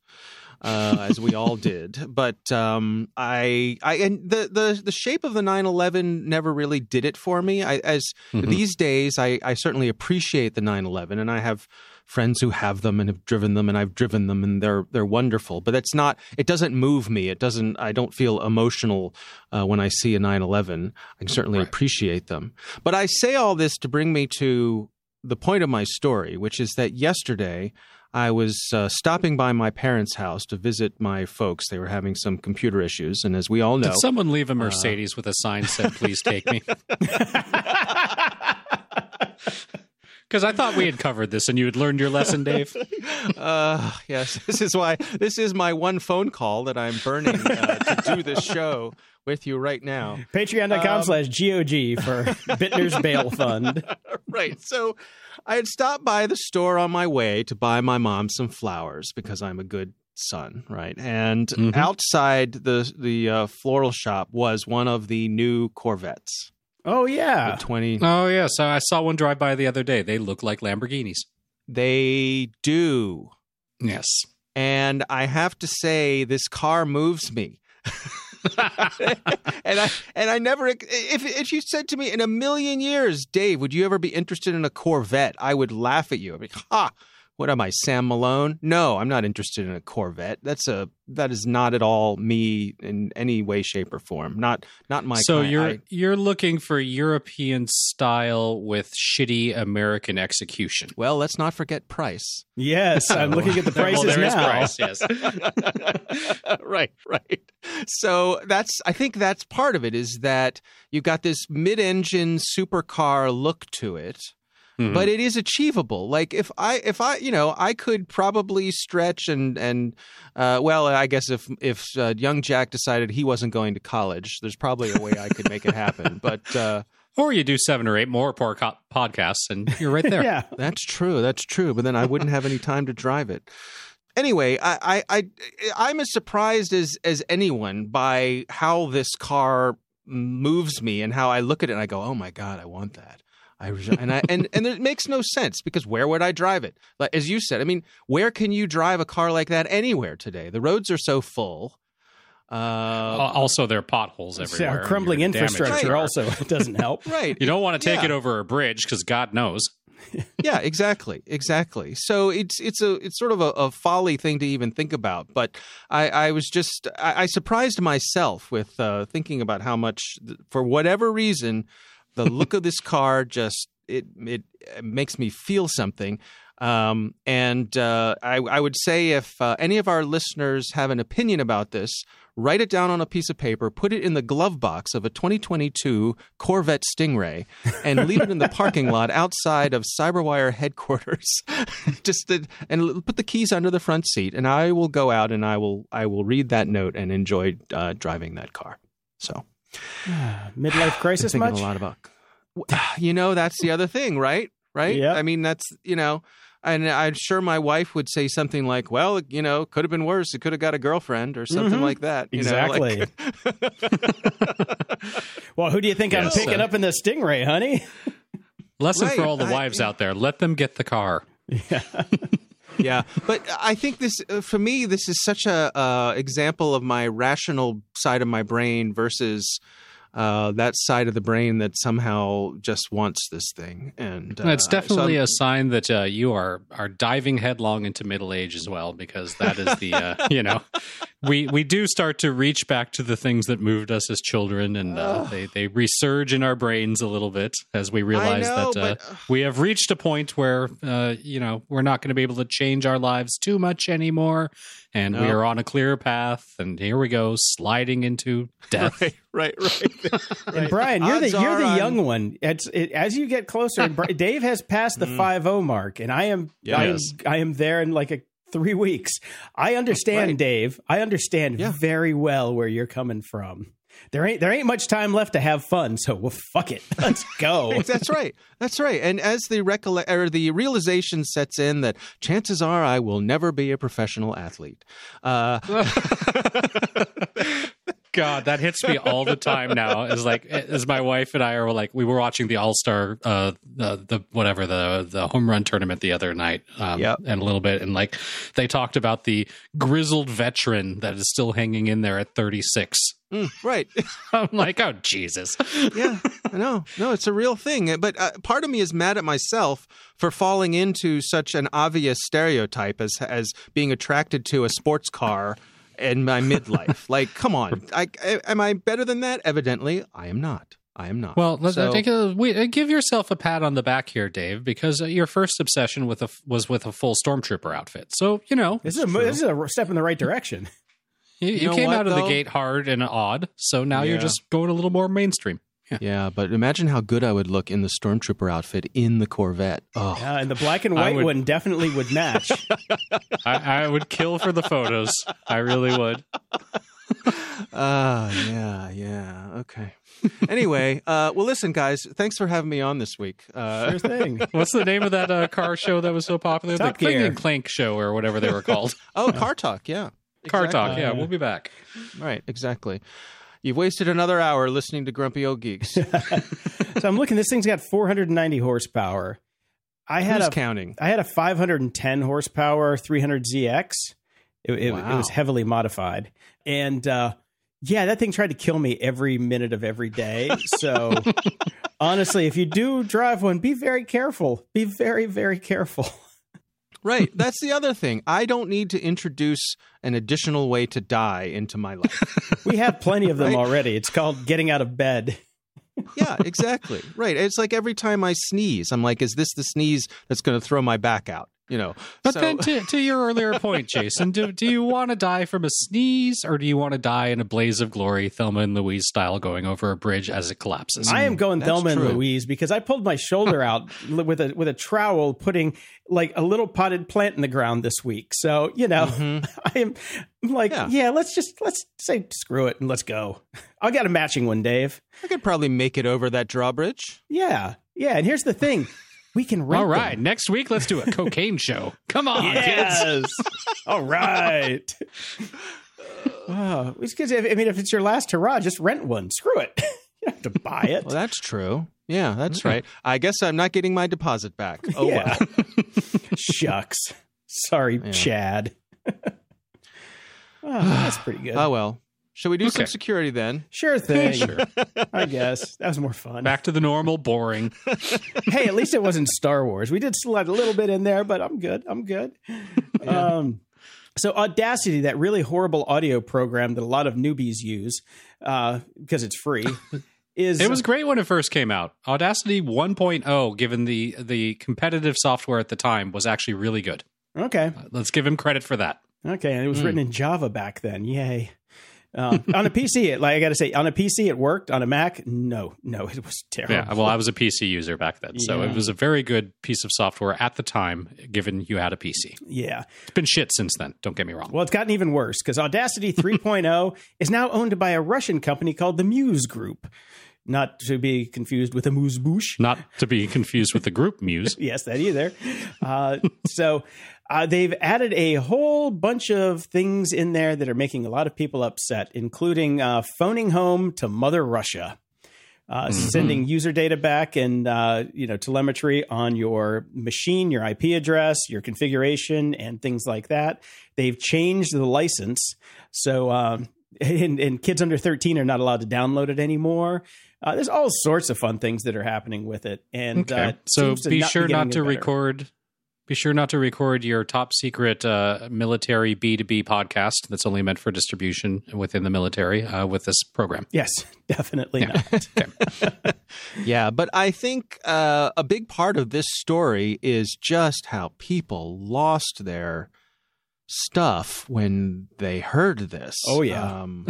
uh, as we all *laughs* did. But um, I I and the the the shape of the 911 never really did it for me. I as
Mhm.
these days I I certainly appreciate the 911, and I have friends who have them and have driven them, and I've driven them, and they're they're wonderful. But it's not. It doesn't move me. It doesn't. I don't feel emotional uh, when I see a 911. I can certainly
Right.
appreciate them. But I say all this to bring me to the point of my story, which is that yesterday I was uh, stopping by my parents' house to visit my folks. They were having some computer issues, and as we all know,
Did someone leave a Mercedes with a sign said "Please take me"? *laughs* *laughs* Because I thought we had covered this and you had learned your lesson, Dave. *laughs*
uh, yes, *laughs* this is why this is my one phone call that I'm burning uh, to do this show with you right now.
Patreon.com
Um,
slash GOG for *laughs* Bittner's Bail Fund.
right. So I had stopped by the store on my way to buy my mom some flowers because I'm a good son, right? And
Mhm.
outside the the uh, floral shop was one of the new Corvettes.
Oh,
The
yeah.
20
Oh yeah, so I saw one drive by the other day. They look like Lamborghinis.
they do.
Yes.
And I have to say this car moves me. *laughs* and I and I never if if you said to me in a million years, Dave, would you ever be interested in a Corvette? I would laugh at you. I'd be, ha, what am I, Sam Malone? No, I'm not interested in a Corvette. That's a that is not at all me in any way, shape, or form. Not not my.
so
kind.
you're
I-
you're looking for European style with shitty American execution.
well, let's not forget price.
Yes, I'm *laughs* looking at the
Well,
prices
there is
now.
price, yes. *laughs* *laughs*
right, right. So that's I think that's part of it is that you've got this mid-engine supercar look to it,
Mhm.
but it is achievable. Like if I if I you know I could probably stretch and and uh, well I guess if if uh, young Jack decided he wasn't going to college, there's probably a way I could make it happen. *laughs* But uh,
or you do seven or eight more podcasts, and you're right there. *laughs*
Yeah.
That's true. That's true. But then I wouldn't have any time to drive it. Anyway, I, I, I I'm as surprised as as anyone by how this car moves me and how I look at it and I go, oh my god, I want that. I and I and and it makes no sense because where would I drive it? Like as you said, I mean, where can you drive a car like that anywhere today? The roads are so full. Uh,
also, there are potholes everywhere.
our
and
crumbling infrastructure
car.
also *laughs* doesn't help. *laughs*
right.
You don't want to take
Yeah.
it over a bridge because God knows. *laughs*
yeah, exactly, exactly. So it's it's a it's sort of a, a folly thing to even think about. But I, I was just I, I surprised myself with uh, thinking about how much, for whatever reason, the look *laughs* of this car just it it makes me feel something. Um, and uh, I, I would say if uh, any of our listeners have an opinion about this, write it down on a piece of paper, put it in the glove box of a 2022 Corvette Stingray, and leave it in the parking lot outside of Cyberwire headquarters. *laughs* Just to, and put the keys under the front seat, and I will go out and I will I will read that note and enjoy uh, driving that car. So *sighs*
Midlife crisis
I'm thinking
much?
a lot about. *sighs* You know, that's the other thing, right? Right.
Yep.
I mean, that's you know, and I'm sure my wife would say something like, "Well, you know, could have been worse. It could have got a girlfriend or something
Mhm.
like that." You know, like-
Exactly. *laughs* *laughs* Well, who do you think I'm picking
uh,
up in the Stingray, honey? *laughs*
Lesson for all the
I-
wives out there: let them get the car.
yeah, but I think this uh, for me, this is such a uh, example of my rational side of my brain versus. Uh, that side of the brain that somehow just wants this thing, and uh,
it's definitely
so
a sign that uh, you are are diving headlong into middle age as well, because that is the uh, *laughs* you know we we do start to reach back to the things that moved us as children, and uh, they they resurge in our brains a little bit as we realize
know,
that uh,
but,
we have reached a point where uh, you know we're not going to be able to change our lives too much anymore, and we are on a clear path, and here we go sliding into death.
right, right, right. *laughs*
And Brian, you're the you're the
I'm-
young one. It's it, as you get closer. and Bri- *laughs* Dave has passed the five zero mark, and I am I am
Yes.
I am there in like a three weeks. I understand,
Right.
Dave. I understand
Yeah.
very well where you're coming from. There ain't there ain't much time left to have fun, so well, fuck it, *laughs* let's go. *laughs*
That's right. That's right. And as the recolle- or the realization sets in that chances are I will never be a professional athlete. Uh, *laughs*
God, that hits me all the time now. Is like as my wife and I are like we were watching the All Star, uh, the the whatever the the home run tournament the other night, um,
Yep.
and a little bit, and like they talked about the grizzled veteran that is still hanging in there at 36.
mm, right. *laughs*
I'm like, oh Jesus,
yeah, I know. No, it's a real thing. But uh, part of me is mad at myself for falling into such an obvious stereotype as as being attracted to a sports car in my midlife. *laughs* like, come on. I, I, am I better than that? Evidently, I am not. I am not.
Well, let's
So-
take a, we, uh, give yourself a pat on the back here, Dave, because uh, your first obsession with a was with a full stormtrooper outfit. So you know
This is a, this is a step in the right direction.
you, you
know
came
what,
out of
though?
the gate hard and odd. So now you're just going a little more mainstream.
Yeah, but imagine how good I would look in the stormtrooper outfit in the Corvette. Oh,
Uh, and the black and white
would-
one definitely would match. *laughs*
I, I would kill for the photos. I really would.
Ah, yeah, yeah. Okay. Anyway, uh, well, listen, guys. Thanks for having me on this week. Uh,
Sure thing. *laughs*
What's the name of that uh, car show that was so popular?
Top
the Click
Gear.
and Clack show or whatever they were called.
oh, car talk. Yeah.
car
Exactly.
talk. Yeah, we'll be back.
Right. Exactly. You've wasted another hour listening to Grumpy Old Geeks. *laughs*
so I'm looking. This thing's got 490 horsepower. I had
Who's
a
counting?
I had a 510 horsepower 300ZX. It, it, it was heavily modified, and uh, yeah, that thing tried to kill me every minute of every day. So *laughs* honestly, if you do drive one, be very careful. Be very very careful.
Right. That's the other thing. I don't need to introduce an additional way to die into my life. *laughs*
We have plenty of them
Right.
already. It's called getting out of bed. *laughs*
yeah, exactly. Right. It's like every time I sneeze, I'm like, is this the sneeze that's going to throw my back out? You know.
But
so,
then, to, to your earlier point, Jason, do, do you want to die from a sneeze or do you want to die in a blaze of glory, Thelma and Louise style, going over a bridge as it collapses?
I am going
that's
Thelma and. Louise because I pulled my shoulder out *laughs* with a with a trowel, putting like a little potted plant in the ground this week. So you know,
Mhm. *laughs*
I am like,
Yeah.
yeah. let's just let's say screw it and let's go. I got a matching one, Dave.
I could probably make it over that drawbridge.
Yeah, yeah. And here's the thing: we can rent
All right,
them.
next week, let's do a cocaine show. Come on, kids.
Yes. All right. Oh, *laughs* it's 'cause if- I mean, if it's your last hurrah, just rent one. Screw it. *laughs* you don't have to buy it.
Well, that's true. Yeah, that's right. I guess I'm not getting my deposit back. Oh
yeah.
well. *laughs*
Shucks. Sorry,
Yeah.
Chad. oh, that's pretty good.
Oh well. Should we do some security then?
sure *laughs* thing.
Sure.
I guess that was more fun.
Back to the normal, boring. *laughs*
hey, at least it wasn't Star Wars. We did slide a little bit in there, but I'm good. I'm good. *laughs* Um, so Audacity, that really horrible audio program that a lot of newbies use uh, because it's free, is
It was great when it first came out. Audacity 1.0, given the the competitive software at the time, was actually really good.
okay.
Let's give him credit for that.
Okay, and it was
Hmm.
written in Java back then. Yay. Um, on a PC, it like I got to say, on a PC it worked. On a Mac, no, no, it was terrible.
Yeah, well, I was a PC user back then, so
Yeah.
it was a very good piece of software at the time, given you had a PC.
yeah.
It's been shit since then. Don't get me wrong.
Well, it's gotten even worse because Audacity *laughs* 3.0 is now owned by a Russian company called the Muse Group. Not to be confused with a Muse Bouche.
Not to be confused with the group Muse. *laughs*
Yes, that either. Uh, so uh, they've added a whole bunch of things in there that are making a lot of people upset, including uh, phoning home to Mother Russia. Uh, Sending user data back and uh, you know telemetry on your machine, your IP address, your configuration, and things like that. They've changed the license, so um, and, and kids under thirteen are not allowed to download it anymore. Uh, there's all sorts of fun things that are happening with it, and
Okay.
uh,
so be
not
sure not to
better.
record. Be sure not to record your top secret uh, military B two B podcast that's only meant for distribution within the military uh, with this program.
Yes, *laughs* definitely
Yeah.
not. *laughs* *laughs*
Yeah, but I think uh, a big part of this story is just how people lost their stuff when they heard this.
Oh, yeah.
Um,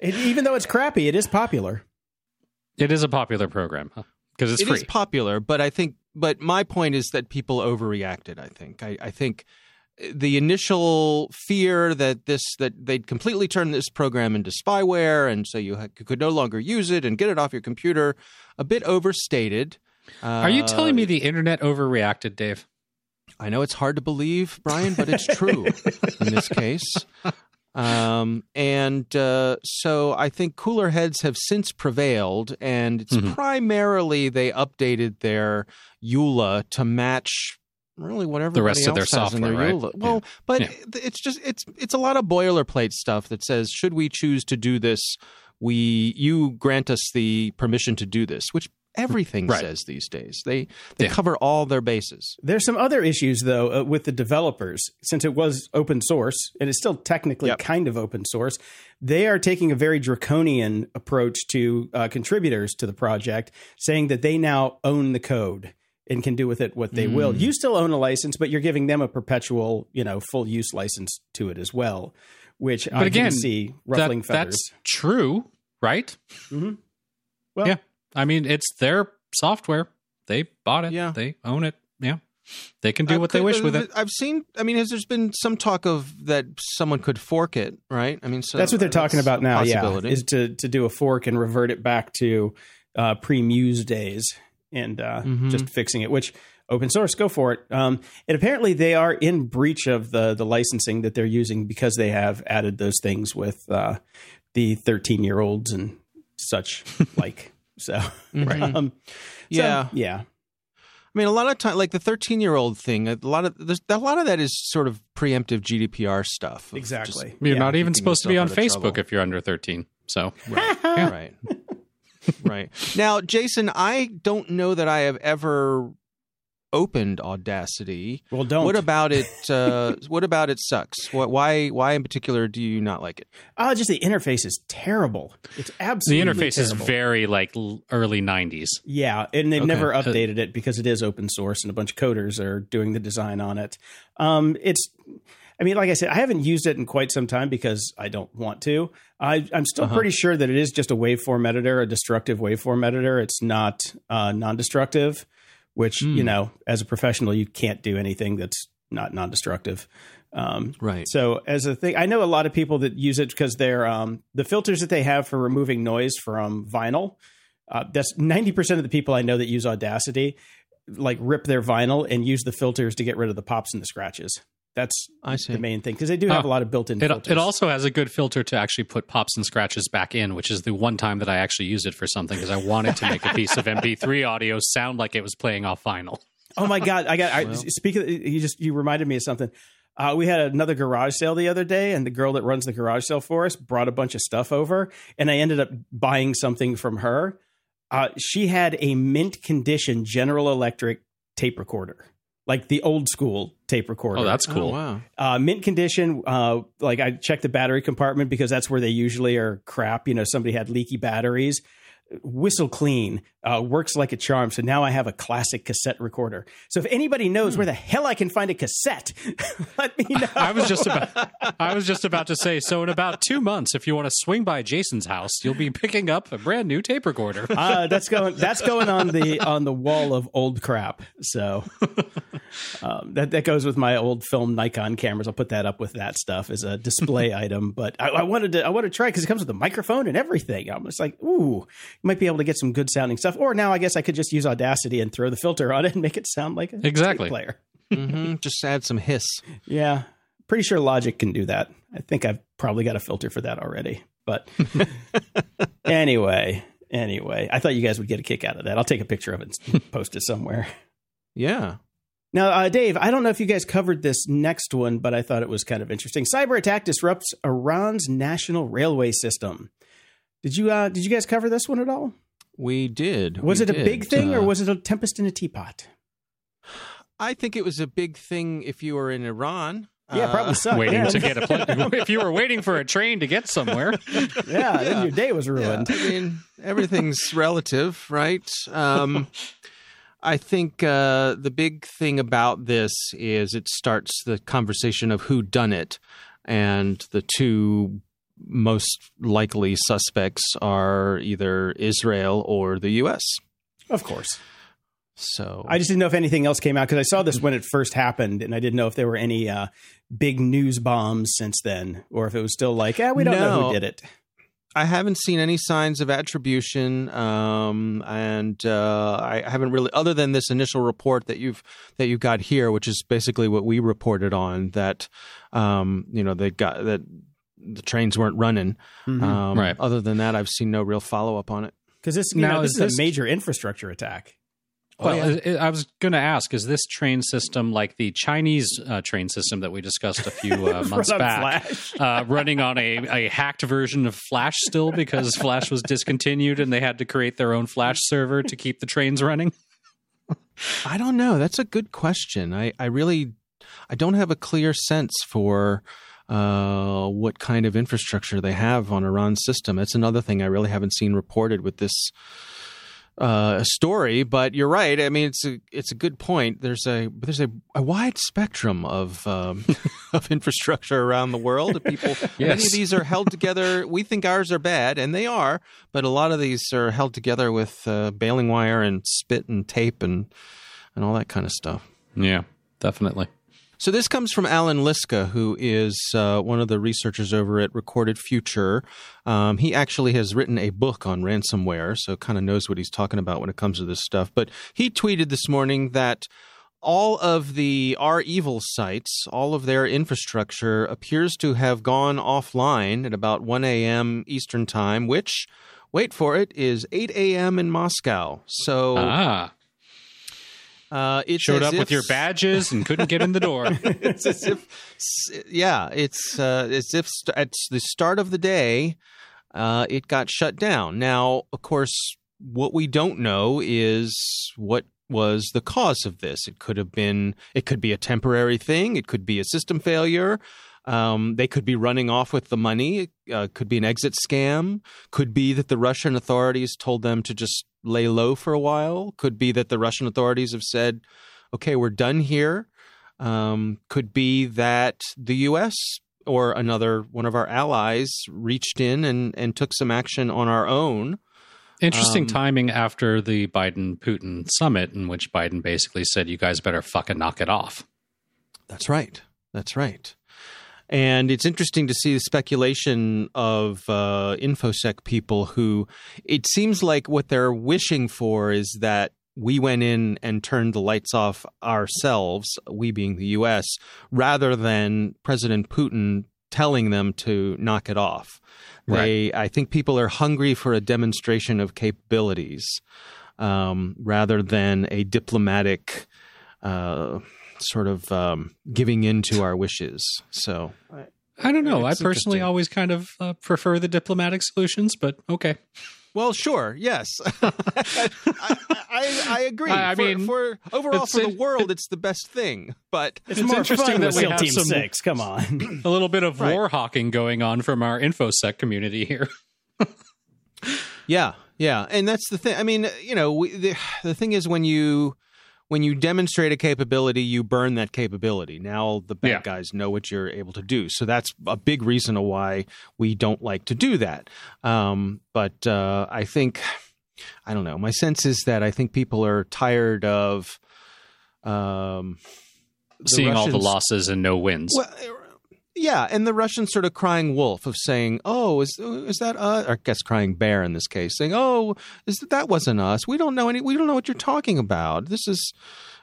It- even though it's crappy, it is popular.
It is a popular program because it's
It
free.
is popular, but I think, but my point is that people overreacted. I think, I, I think the initial fear that this that they'd completely turn this program into spyware, and so you ha- could no longer use it and get it off your computer, a bit overstated.
Are you telling me
Uh,
the internet overreacted, Dave?
I know it's hard to believe, Brian, but it's true *laughs* in this case. Um, and uh, so I think cooler heads have since prevailed, and it's
Mhm.
primarily they updated their EULA to match really whatever
The rest of their software, right?
EULA. Well, but
Yeah.
it's just it's it's a lot of boilerplate stuff that says should we choose to do this, we you grant us the permission to do this, which everything
Right.
says these days. They they
Yeah.
cover all their bases.
There's some other issues though uh, with the developers since it was open source and it's still technically
Yep.
kind of open source. They are taking a very draconian approach to uh, contributors to the project, saying that they now own the code and can do with it what they will.
Hmm.
You still own a license, but you're giving them a perpetual, you know, full use license to it as well, which I
But again,
can see ruffling
That-
feathers.
that's true, right?
Mhm. Well-
yeah. I mean, it's their software. They bought it.
Yeah.
They own it. Yeah. they can do
Uh,
what they wish with it.
I've seen. I mean, has there's been some talk of that someone could fork it, right? I mean, so
that's what they're talking about now. Yeah, is to to do a fork and revert it back to uh, pre-Muse days and uh,
Mhm.
just fixing it. Which open source, go for it. Um, and apparently they are in breach of the the licensing that they're using because they have added those things with uh, the 13 year olds and such *laughs* like. So, *laughs*
Mhm.
um, so,
Yeah.
yeah.
I mean, a lot of time, like the 13 year old thing, a lot of there's a lot of that is sort of preemptive GDPR stuff. of
Exactly.
You're
Yeah,
not even supposed to be on
yourself out of
Facebook
trouble.
if you're under 13. So
just- *laughs* right, right. Now, Jason, I don't know that I have ever opened Audacity.
Well, don't.
What about it? Uh, *laughs* what about it sucks? What? Why? Why in particular do you not like it?
Oh, just the interface is terrible. It's absolutely
the
absolutely
interface is very like early 90s.
Yeah, and they've
Okay.
never
Uh,
updated it because it is open source and a bunch of coders are doing the design on it. Um, it's, I mean, like I said, I haven't used it in quite some time because I don't want to. I, I'm still
Uh-huh.
pretty sure that it is just a waveform editor, a destructive waveform editor. It's not uh, non-destructive, which
Hmm.
you know, as a professional, you can't do anything that's not non-destructive. Um,
Right.
so as a thing, I know a lot of people that use it because they're um, the filters that they have for removing noise from vinyl. Uh, that's ninety percent of the people I know that use Audacity, like rip their vinyl and use the filters to get rid of the pops and the scratches. That's
I see.
the main thing because they do have
Oh.
a lot of built-in.
It,
filters.
it also has a good filter to actually put pops and scratches back in, which is the one time that I actually used it for something because I wanted to make a piece of *laughs* MP3 audio sound like it was playing off vinyl.
Oh my god! I got. I, speak of you just you reminded me of something. Uh, we had another garage sale the other day, and the girl that runs the garage sale for us brought a bunch of stuff over, and I ended up buying something from her. Uh, she had a mint condition General Electric tape recorder, like the old school tape recorder.
Oh, that's cool.
Oh, wow.
uh, mint condition. Uh, like I checked the battery compartment because that's where they usually are crap. You know, somebody had leaky batteries. Whistle clean uh, works like a charm. So now I have a classic cassette recorder. So if anybody knows where the hell I can find a cassette, *laughs* let me know.
I was just about I was just about to say so in about 2 months if you want to swing by Jason's house you'll be picking up a brand new tape recorder.
uh, that's going that's going on the on the wall of old crap. So *laughs* um, that that goes with my old film Nikon cameras. I'll put that up with that stuff as a display *laughs* item. But I, I wanted to I wanted to try because it comes with a microphone and everything. I'm just like, ooh, might be able to get some good sounding stuff. Or now I guess I could just use Audacity and throw the filter on it and make it sound like a
Exactly.
tape player. *laughs*
hmm Just add some hiss.
Yeah, pretty sure Logic can do that. I think I've probably got a filter for that already. But *laughs* anyway, anyway, I thought you guys would get a kick out of that. I'll take a picture of it and *laughs* post it somewhere.
Yeah.
Now, uh, Dave, I don't know if you guys covered this next one, but I thought it was kind of interesting. Cyber attack disrupts Iran's national railway system. Did you uh, did you guys cover this one at all?
We did.
Was
We
it a big thing or
Uh,
was it a tempest in a teapot?
I think it was a big thing if you were in Iran.
Yeah,
Uh,
probably sucked.
waiting
yeah.
to get a pl- *laughs* *laughs* if you were waiting for a train to get somewhere. *laughs*
yeah, then your day was
Yeah,
ruined.
I mean, everything's relative, right? Um, I think uh, the big thing about this is it starts the conversation of who done it, and the two most likely suspects are either Israel or the U.S.
Of course.
So
I just didn't know if anything else came out because I saw this when it first happened, and I didn't know if there were any uh, big news bombs since then, or if it was still like, yeah, we don't know who did it.
I haven't seen any signs of attribution, um, and uh, I haven't really, other than this initial report that you've that you've got here, which is basically what we reported on that, um, you know, they got that the trains weren't running.
Mhm.
Um,
Right.
Other than that, I've seen no real follow up on it.
Because this, you
Now,
know, this
is
is,
this-
a major infrastructure attack.
Well,
yeah.
I, I was going to ask: Is this train system like the Chinese uh, train system that we discussed a few uh, *laughs* months
Run
back,
Flash.
uh, running on a, a hacked version of Flash still because Flash was discontinued and they had to create their own Flash server to keep the trains running?
I don't know. That's a good question. I, I really, I don't have a clear sense for uh, what kind of infrastructure they have on Iran's system. That's another thing I really haven't seen reported with this uh, story. But you're right. I mean, it's a it's a good point. There's a there's a, a wide spectrum of um, *laughs* of infrastructure around the world. *laughs* People, many of these are held together. We think ours are bad, and they are. But a lot of these are held together with uh, baling wire and spit and tape and and all that kind of stuff.
Yeah, definitely.
So this comes from Allan Liska, who is uh, one of the researchers over at Recorded Future. Um, he actually has written a book on ransomware, so kind of knows what he's talking about when it comes to this stuff. But he tweeted this morning that all of the REvil sites, all of their infrastructure appears to have gone offline at about 1 a.m. Eastern Time, which, wait for it, is 8 a.m. in Moscow. So
Ah,
uh, it's
showed up
if
with your badges and couldn't get in the door. *laughs*
it's as if, yeah, it's uh, as if st- at the start of the day, uh, it got shut down. Now, of course, what we don't know is what was the cause of this. It could have been, it could be a temporary thing. It could be a system failure. Um, they could be running off with the money. It uh, could be an exit scam. Could be that the Russian authorities told them to just lay low for a while. Could be that the Russian authorities have said, okay, we're done here. Um, could be that the U.S. or another one of our allies reached in and, and took some action on our own.
Interesting
Um,
timing after the Biden Putin summit, in which Biden basically said, "You guys better fucking knock it off."
That's right. That's right. And it's interesting to see the speculation of uh, infosec people who it seems like what they're wishing for is that we went in and turned the lights off ourselves, we being the U.S., rather than President Putin telling them to knock it off. They, I think, people are hungry for a demonstration of capabilities um, rather than a diplomatic. Uh, sort of um, giving in to our wishes. So
I don't know. I personally always kind of uh, prefer the diplomatic solutions, but okay.
Well, sure, yes, *laughs* I, I, I agree.
I- I
for,
mean,
for overall for the
in-
world, it's the best thing. But
It's, *laughs*
It's
more
interesting
fun
that we have
Team
some-
Six. Come on. *clears throat*
A little bit of
Right.
war hawking going on from our infosec community here. *laughs*
yeah, yeah, and that's the thing. I mean, you know, we, the the thing is when you when you demonstrate a capability, you burn that capability. Now the bad
Yeah.
guys know what you're able to do. So that's a big reason why we don't like to do that. Um, but uh, I think I don't know. My sense is that I think people are tired of um,
Seeing all the losses and no wins.
Well, yeah, and the Russians sort of crying wolf of saying, "Oh, is is that us?" Or I guess crying bear in this case, saying, "Oh, is that, that wasn't us? We don't know any. We don't know what you're talking about. This is."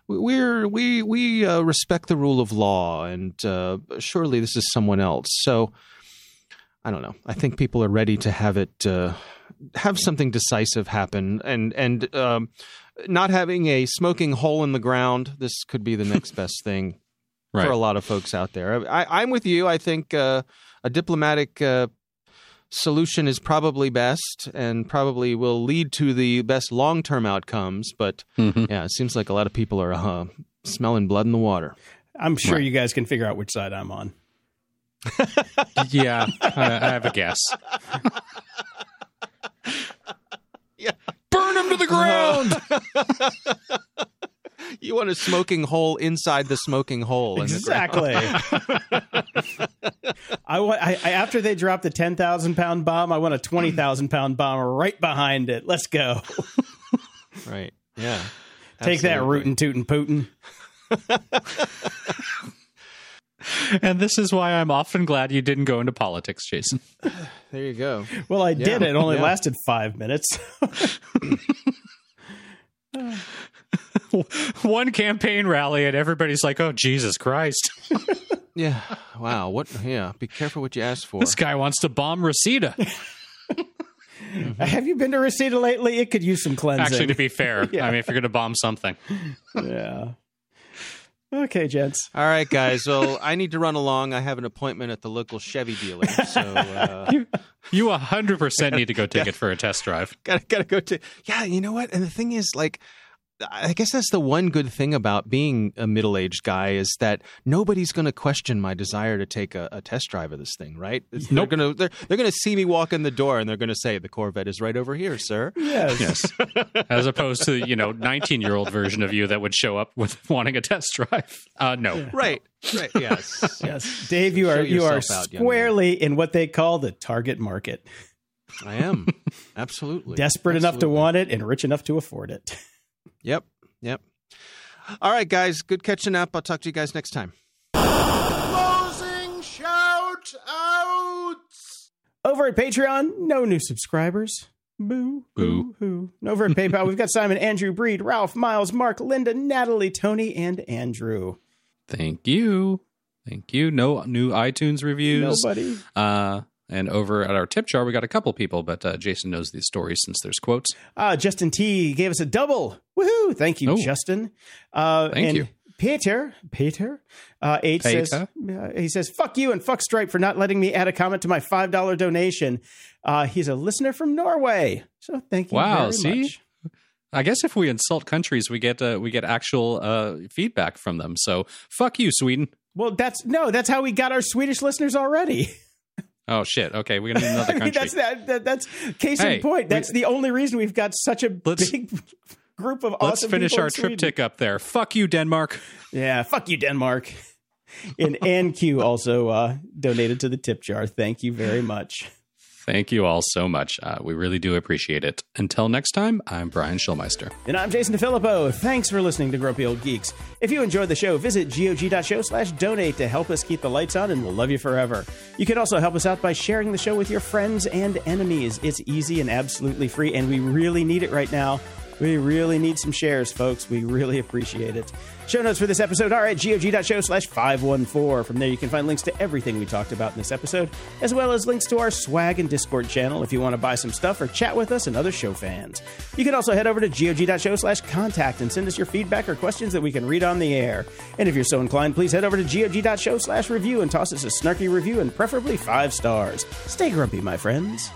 We're we we uh, respect the rule of law, and uh, surely this is someone else. So, I don't know. I think people are ready to have it uh, have something decisive happen, and and um, not having a smoking hole in the ground. This could be the next *laughs* best thing
right.
for a lot of folks out there. I, I'm with you. I think uh, a diplomatic uh, solution is probably best and probably will lead to the best long term outcomes. But
Mhm.
yeah, it seems like a lot of people are uh, smelling blood in the water.
I'm sure
Right.
you guys can figure out which side I'm on. *laughs*
yeah, I, I have a guess. *laughs*
Yeah.
Burn him to the ground. *laughs*
You want a smoking hole inside the smoking hole. in the.
Exactly. *laughs* I want. I, I, after they drop the ten thousand pound bomb, I want a twenty thousand pound bomb right behind it. Let's go.
Right. Yeah.
Take that,
Absolutely.
rootin' tootin' Putin.
and this is why I'm often glad you didn't go into politics, Jason. *sighs*
There you go.
Well, I did. It only
yeah.
lasted five minutes. *laughs* *laughs* *laughs*
One campaign rally, and everybody's like, "Oh Jesus Christ, *laughs*
Yeah. Wow. What? Yeah. Be careful what you ask for.
this guy wants to bomb Reseda." *laughs*
Have you been to Reseda lately? It could use some cleansing.
Actually, to be fair,
Yeah.
I mean, if you're going to bomb something,
yeah. Okay, gents.
All right, guys. Well, I need to run along. I have an appointment at the local Chevy dealer, so uh,
you 100 percent need to go take it for a test drive.
gotta gotta go to. Yeah, you know what? And the thing is, like, I guess that's the one good thing about being a middle aged guy is that nobody's going to question my desire to take a, a test drive of this thing, right?
Nope.
They're gonna they're, they're gonna see me walk in the door and they're gonna say the Corvette is right over here, sir.
Yes.
Yes, *laughs* as opposed to you know 19 year old version of you that would show up with *laughs* wanting a test drive. Uh, no,
Right. Right. Yes. *laughs*
Yes. Dave, you
Show
are you are
yourself out,
squarely in what they call the target market.
I am absolutely
Desperate enough to want it and rich enough to afford it.
Yep. Yep. All right, guys. Good catching up. I'll talk to you guys next time.
Closing shout outs.
Over at Patreon, no new subscribers. Boo, boo,
Boo.
hoo. And Over at PayPal, we've got Simon, Andrew, Breed, Ralph, Miles, Mark, Linda, Natalie, Tony, and Andrew.
Thank you. Thank you. No new iTunes reviews.
Nobody.
Uh, and over at our tip jar, we got a couple people, but uh, Jason knows these stories since there's quotes.
Uh, Justin T gave us a double. Woohoo! Thank you,
Oh.
Justin. Uh,
Thank
and
you.
Peter, Peter, uh, H says, uh, he says, fuck you and fuck Stripe for not letting me add a comment to my $5 donation. Uh, he's a listener from Norway. So thank you
Wow,
very
see?
much.
I guess if we insult countries, we get uh, we get actual uh, feedback from them. So fuck you, Sweden.
Well, that's, no, that's how we got our Swedish listeners already. *laughs*
Oh shit. Okay, we're gonna need another *laughs*
I mean,
country.
that's, that, that, that's case
Hey,
in point. That's the only reason we've got such a big *laughs* group of
Let's
awesome
finish our trip
Sweden.
tick up there. Fuck you, Denmark.
Yeah, fuck you, Denmark. *laughs* And NQ also uh, donated to the tip jar. Thank you very much.
Thank you all so much. Uh, we really do appreciate it. Until next time, I'm Brian Schulmeister.
And I'm Jason DeFilippo. Thanks for listening to Grumpy Old Geeks. If you enjoyed the show, visit gog.show slash donate to help us keep the lights on, and we'll love you forever. You can also help us out by sharing the show with your friends and enemies. It's easy and absolutely free, and we really need it right now. We really need some shares, folks. We really appreciate it. Show notes for this episode are at gog.show slash 514. From there, you can find links to everything we talked about in this episode, as well as links to our swag and Discord channel if you want to buy some stuff or chat with us and other show fans. You can also head over to gog.show slash contact and send us your feedback or questions that we can read on the air. And if you're so inclined, please head over to gog.show slash review and toss us a snarky review and preferably five stars. Stay grumpy, my friends.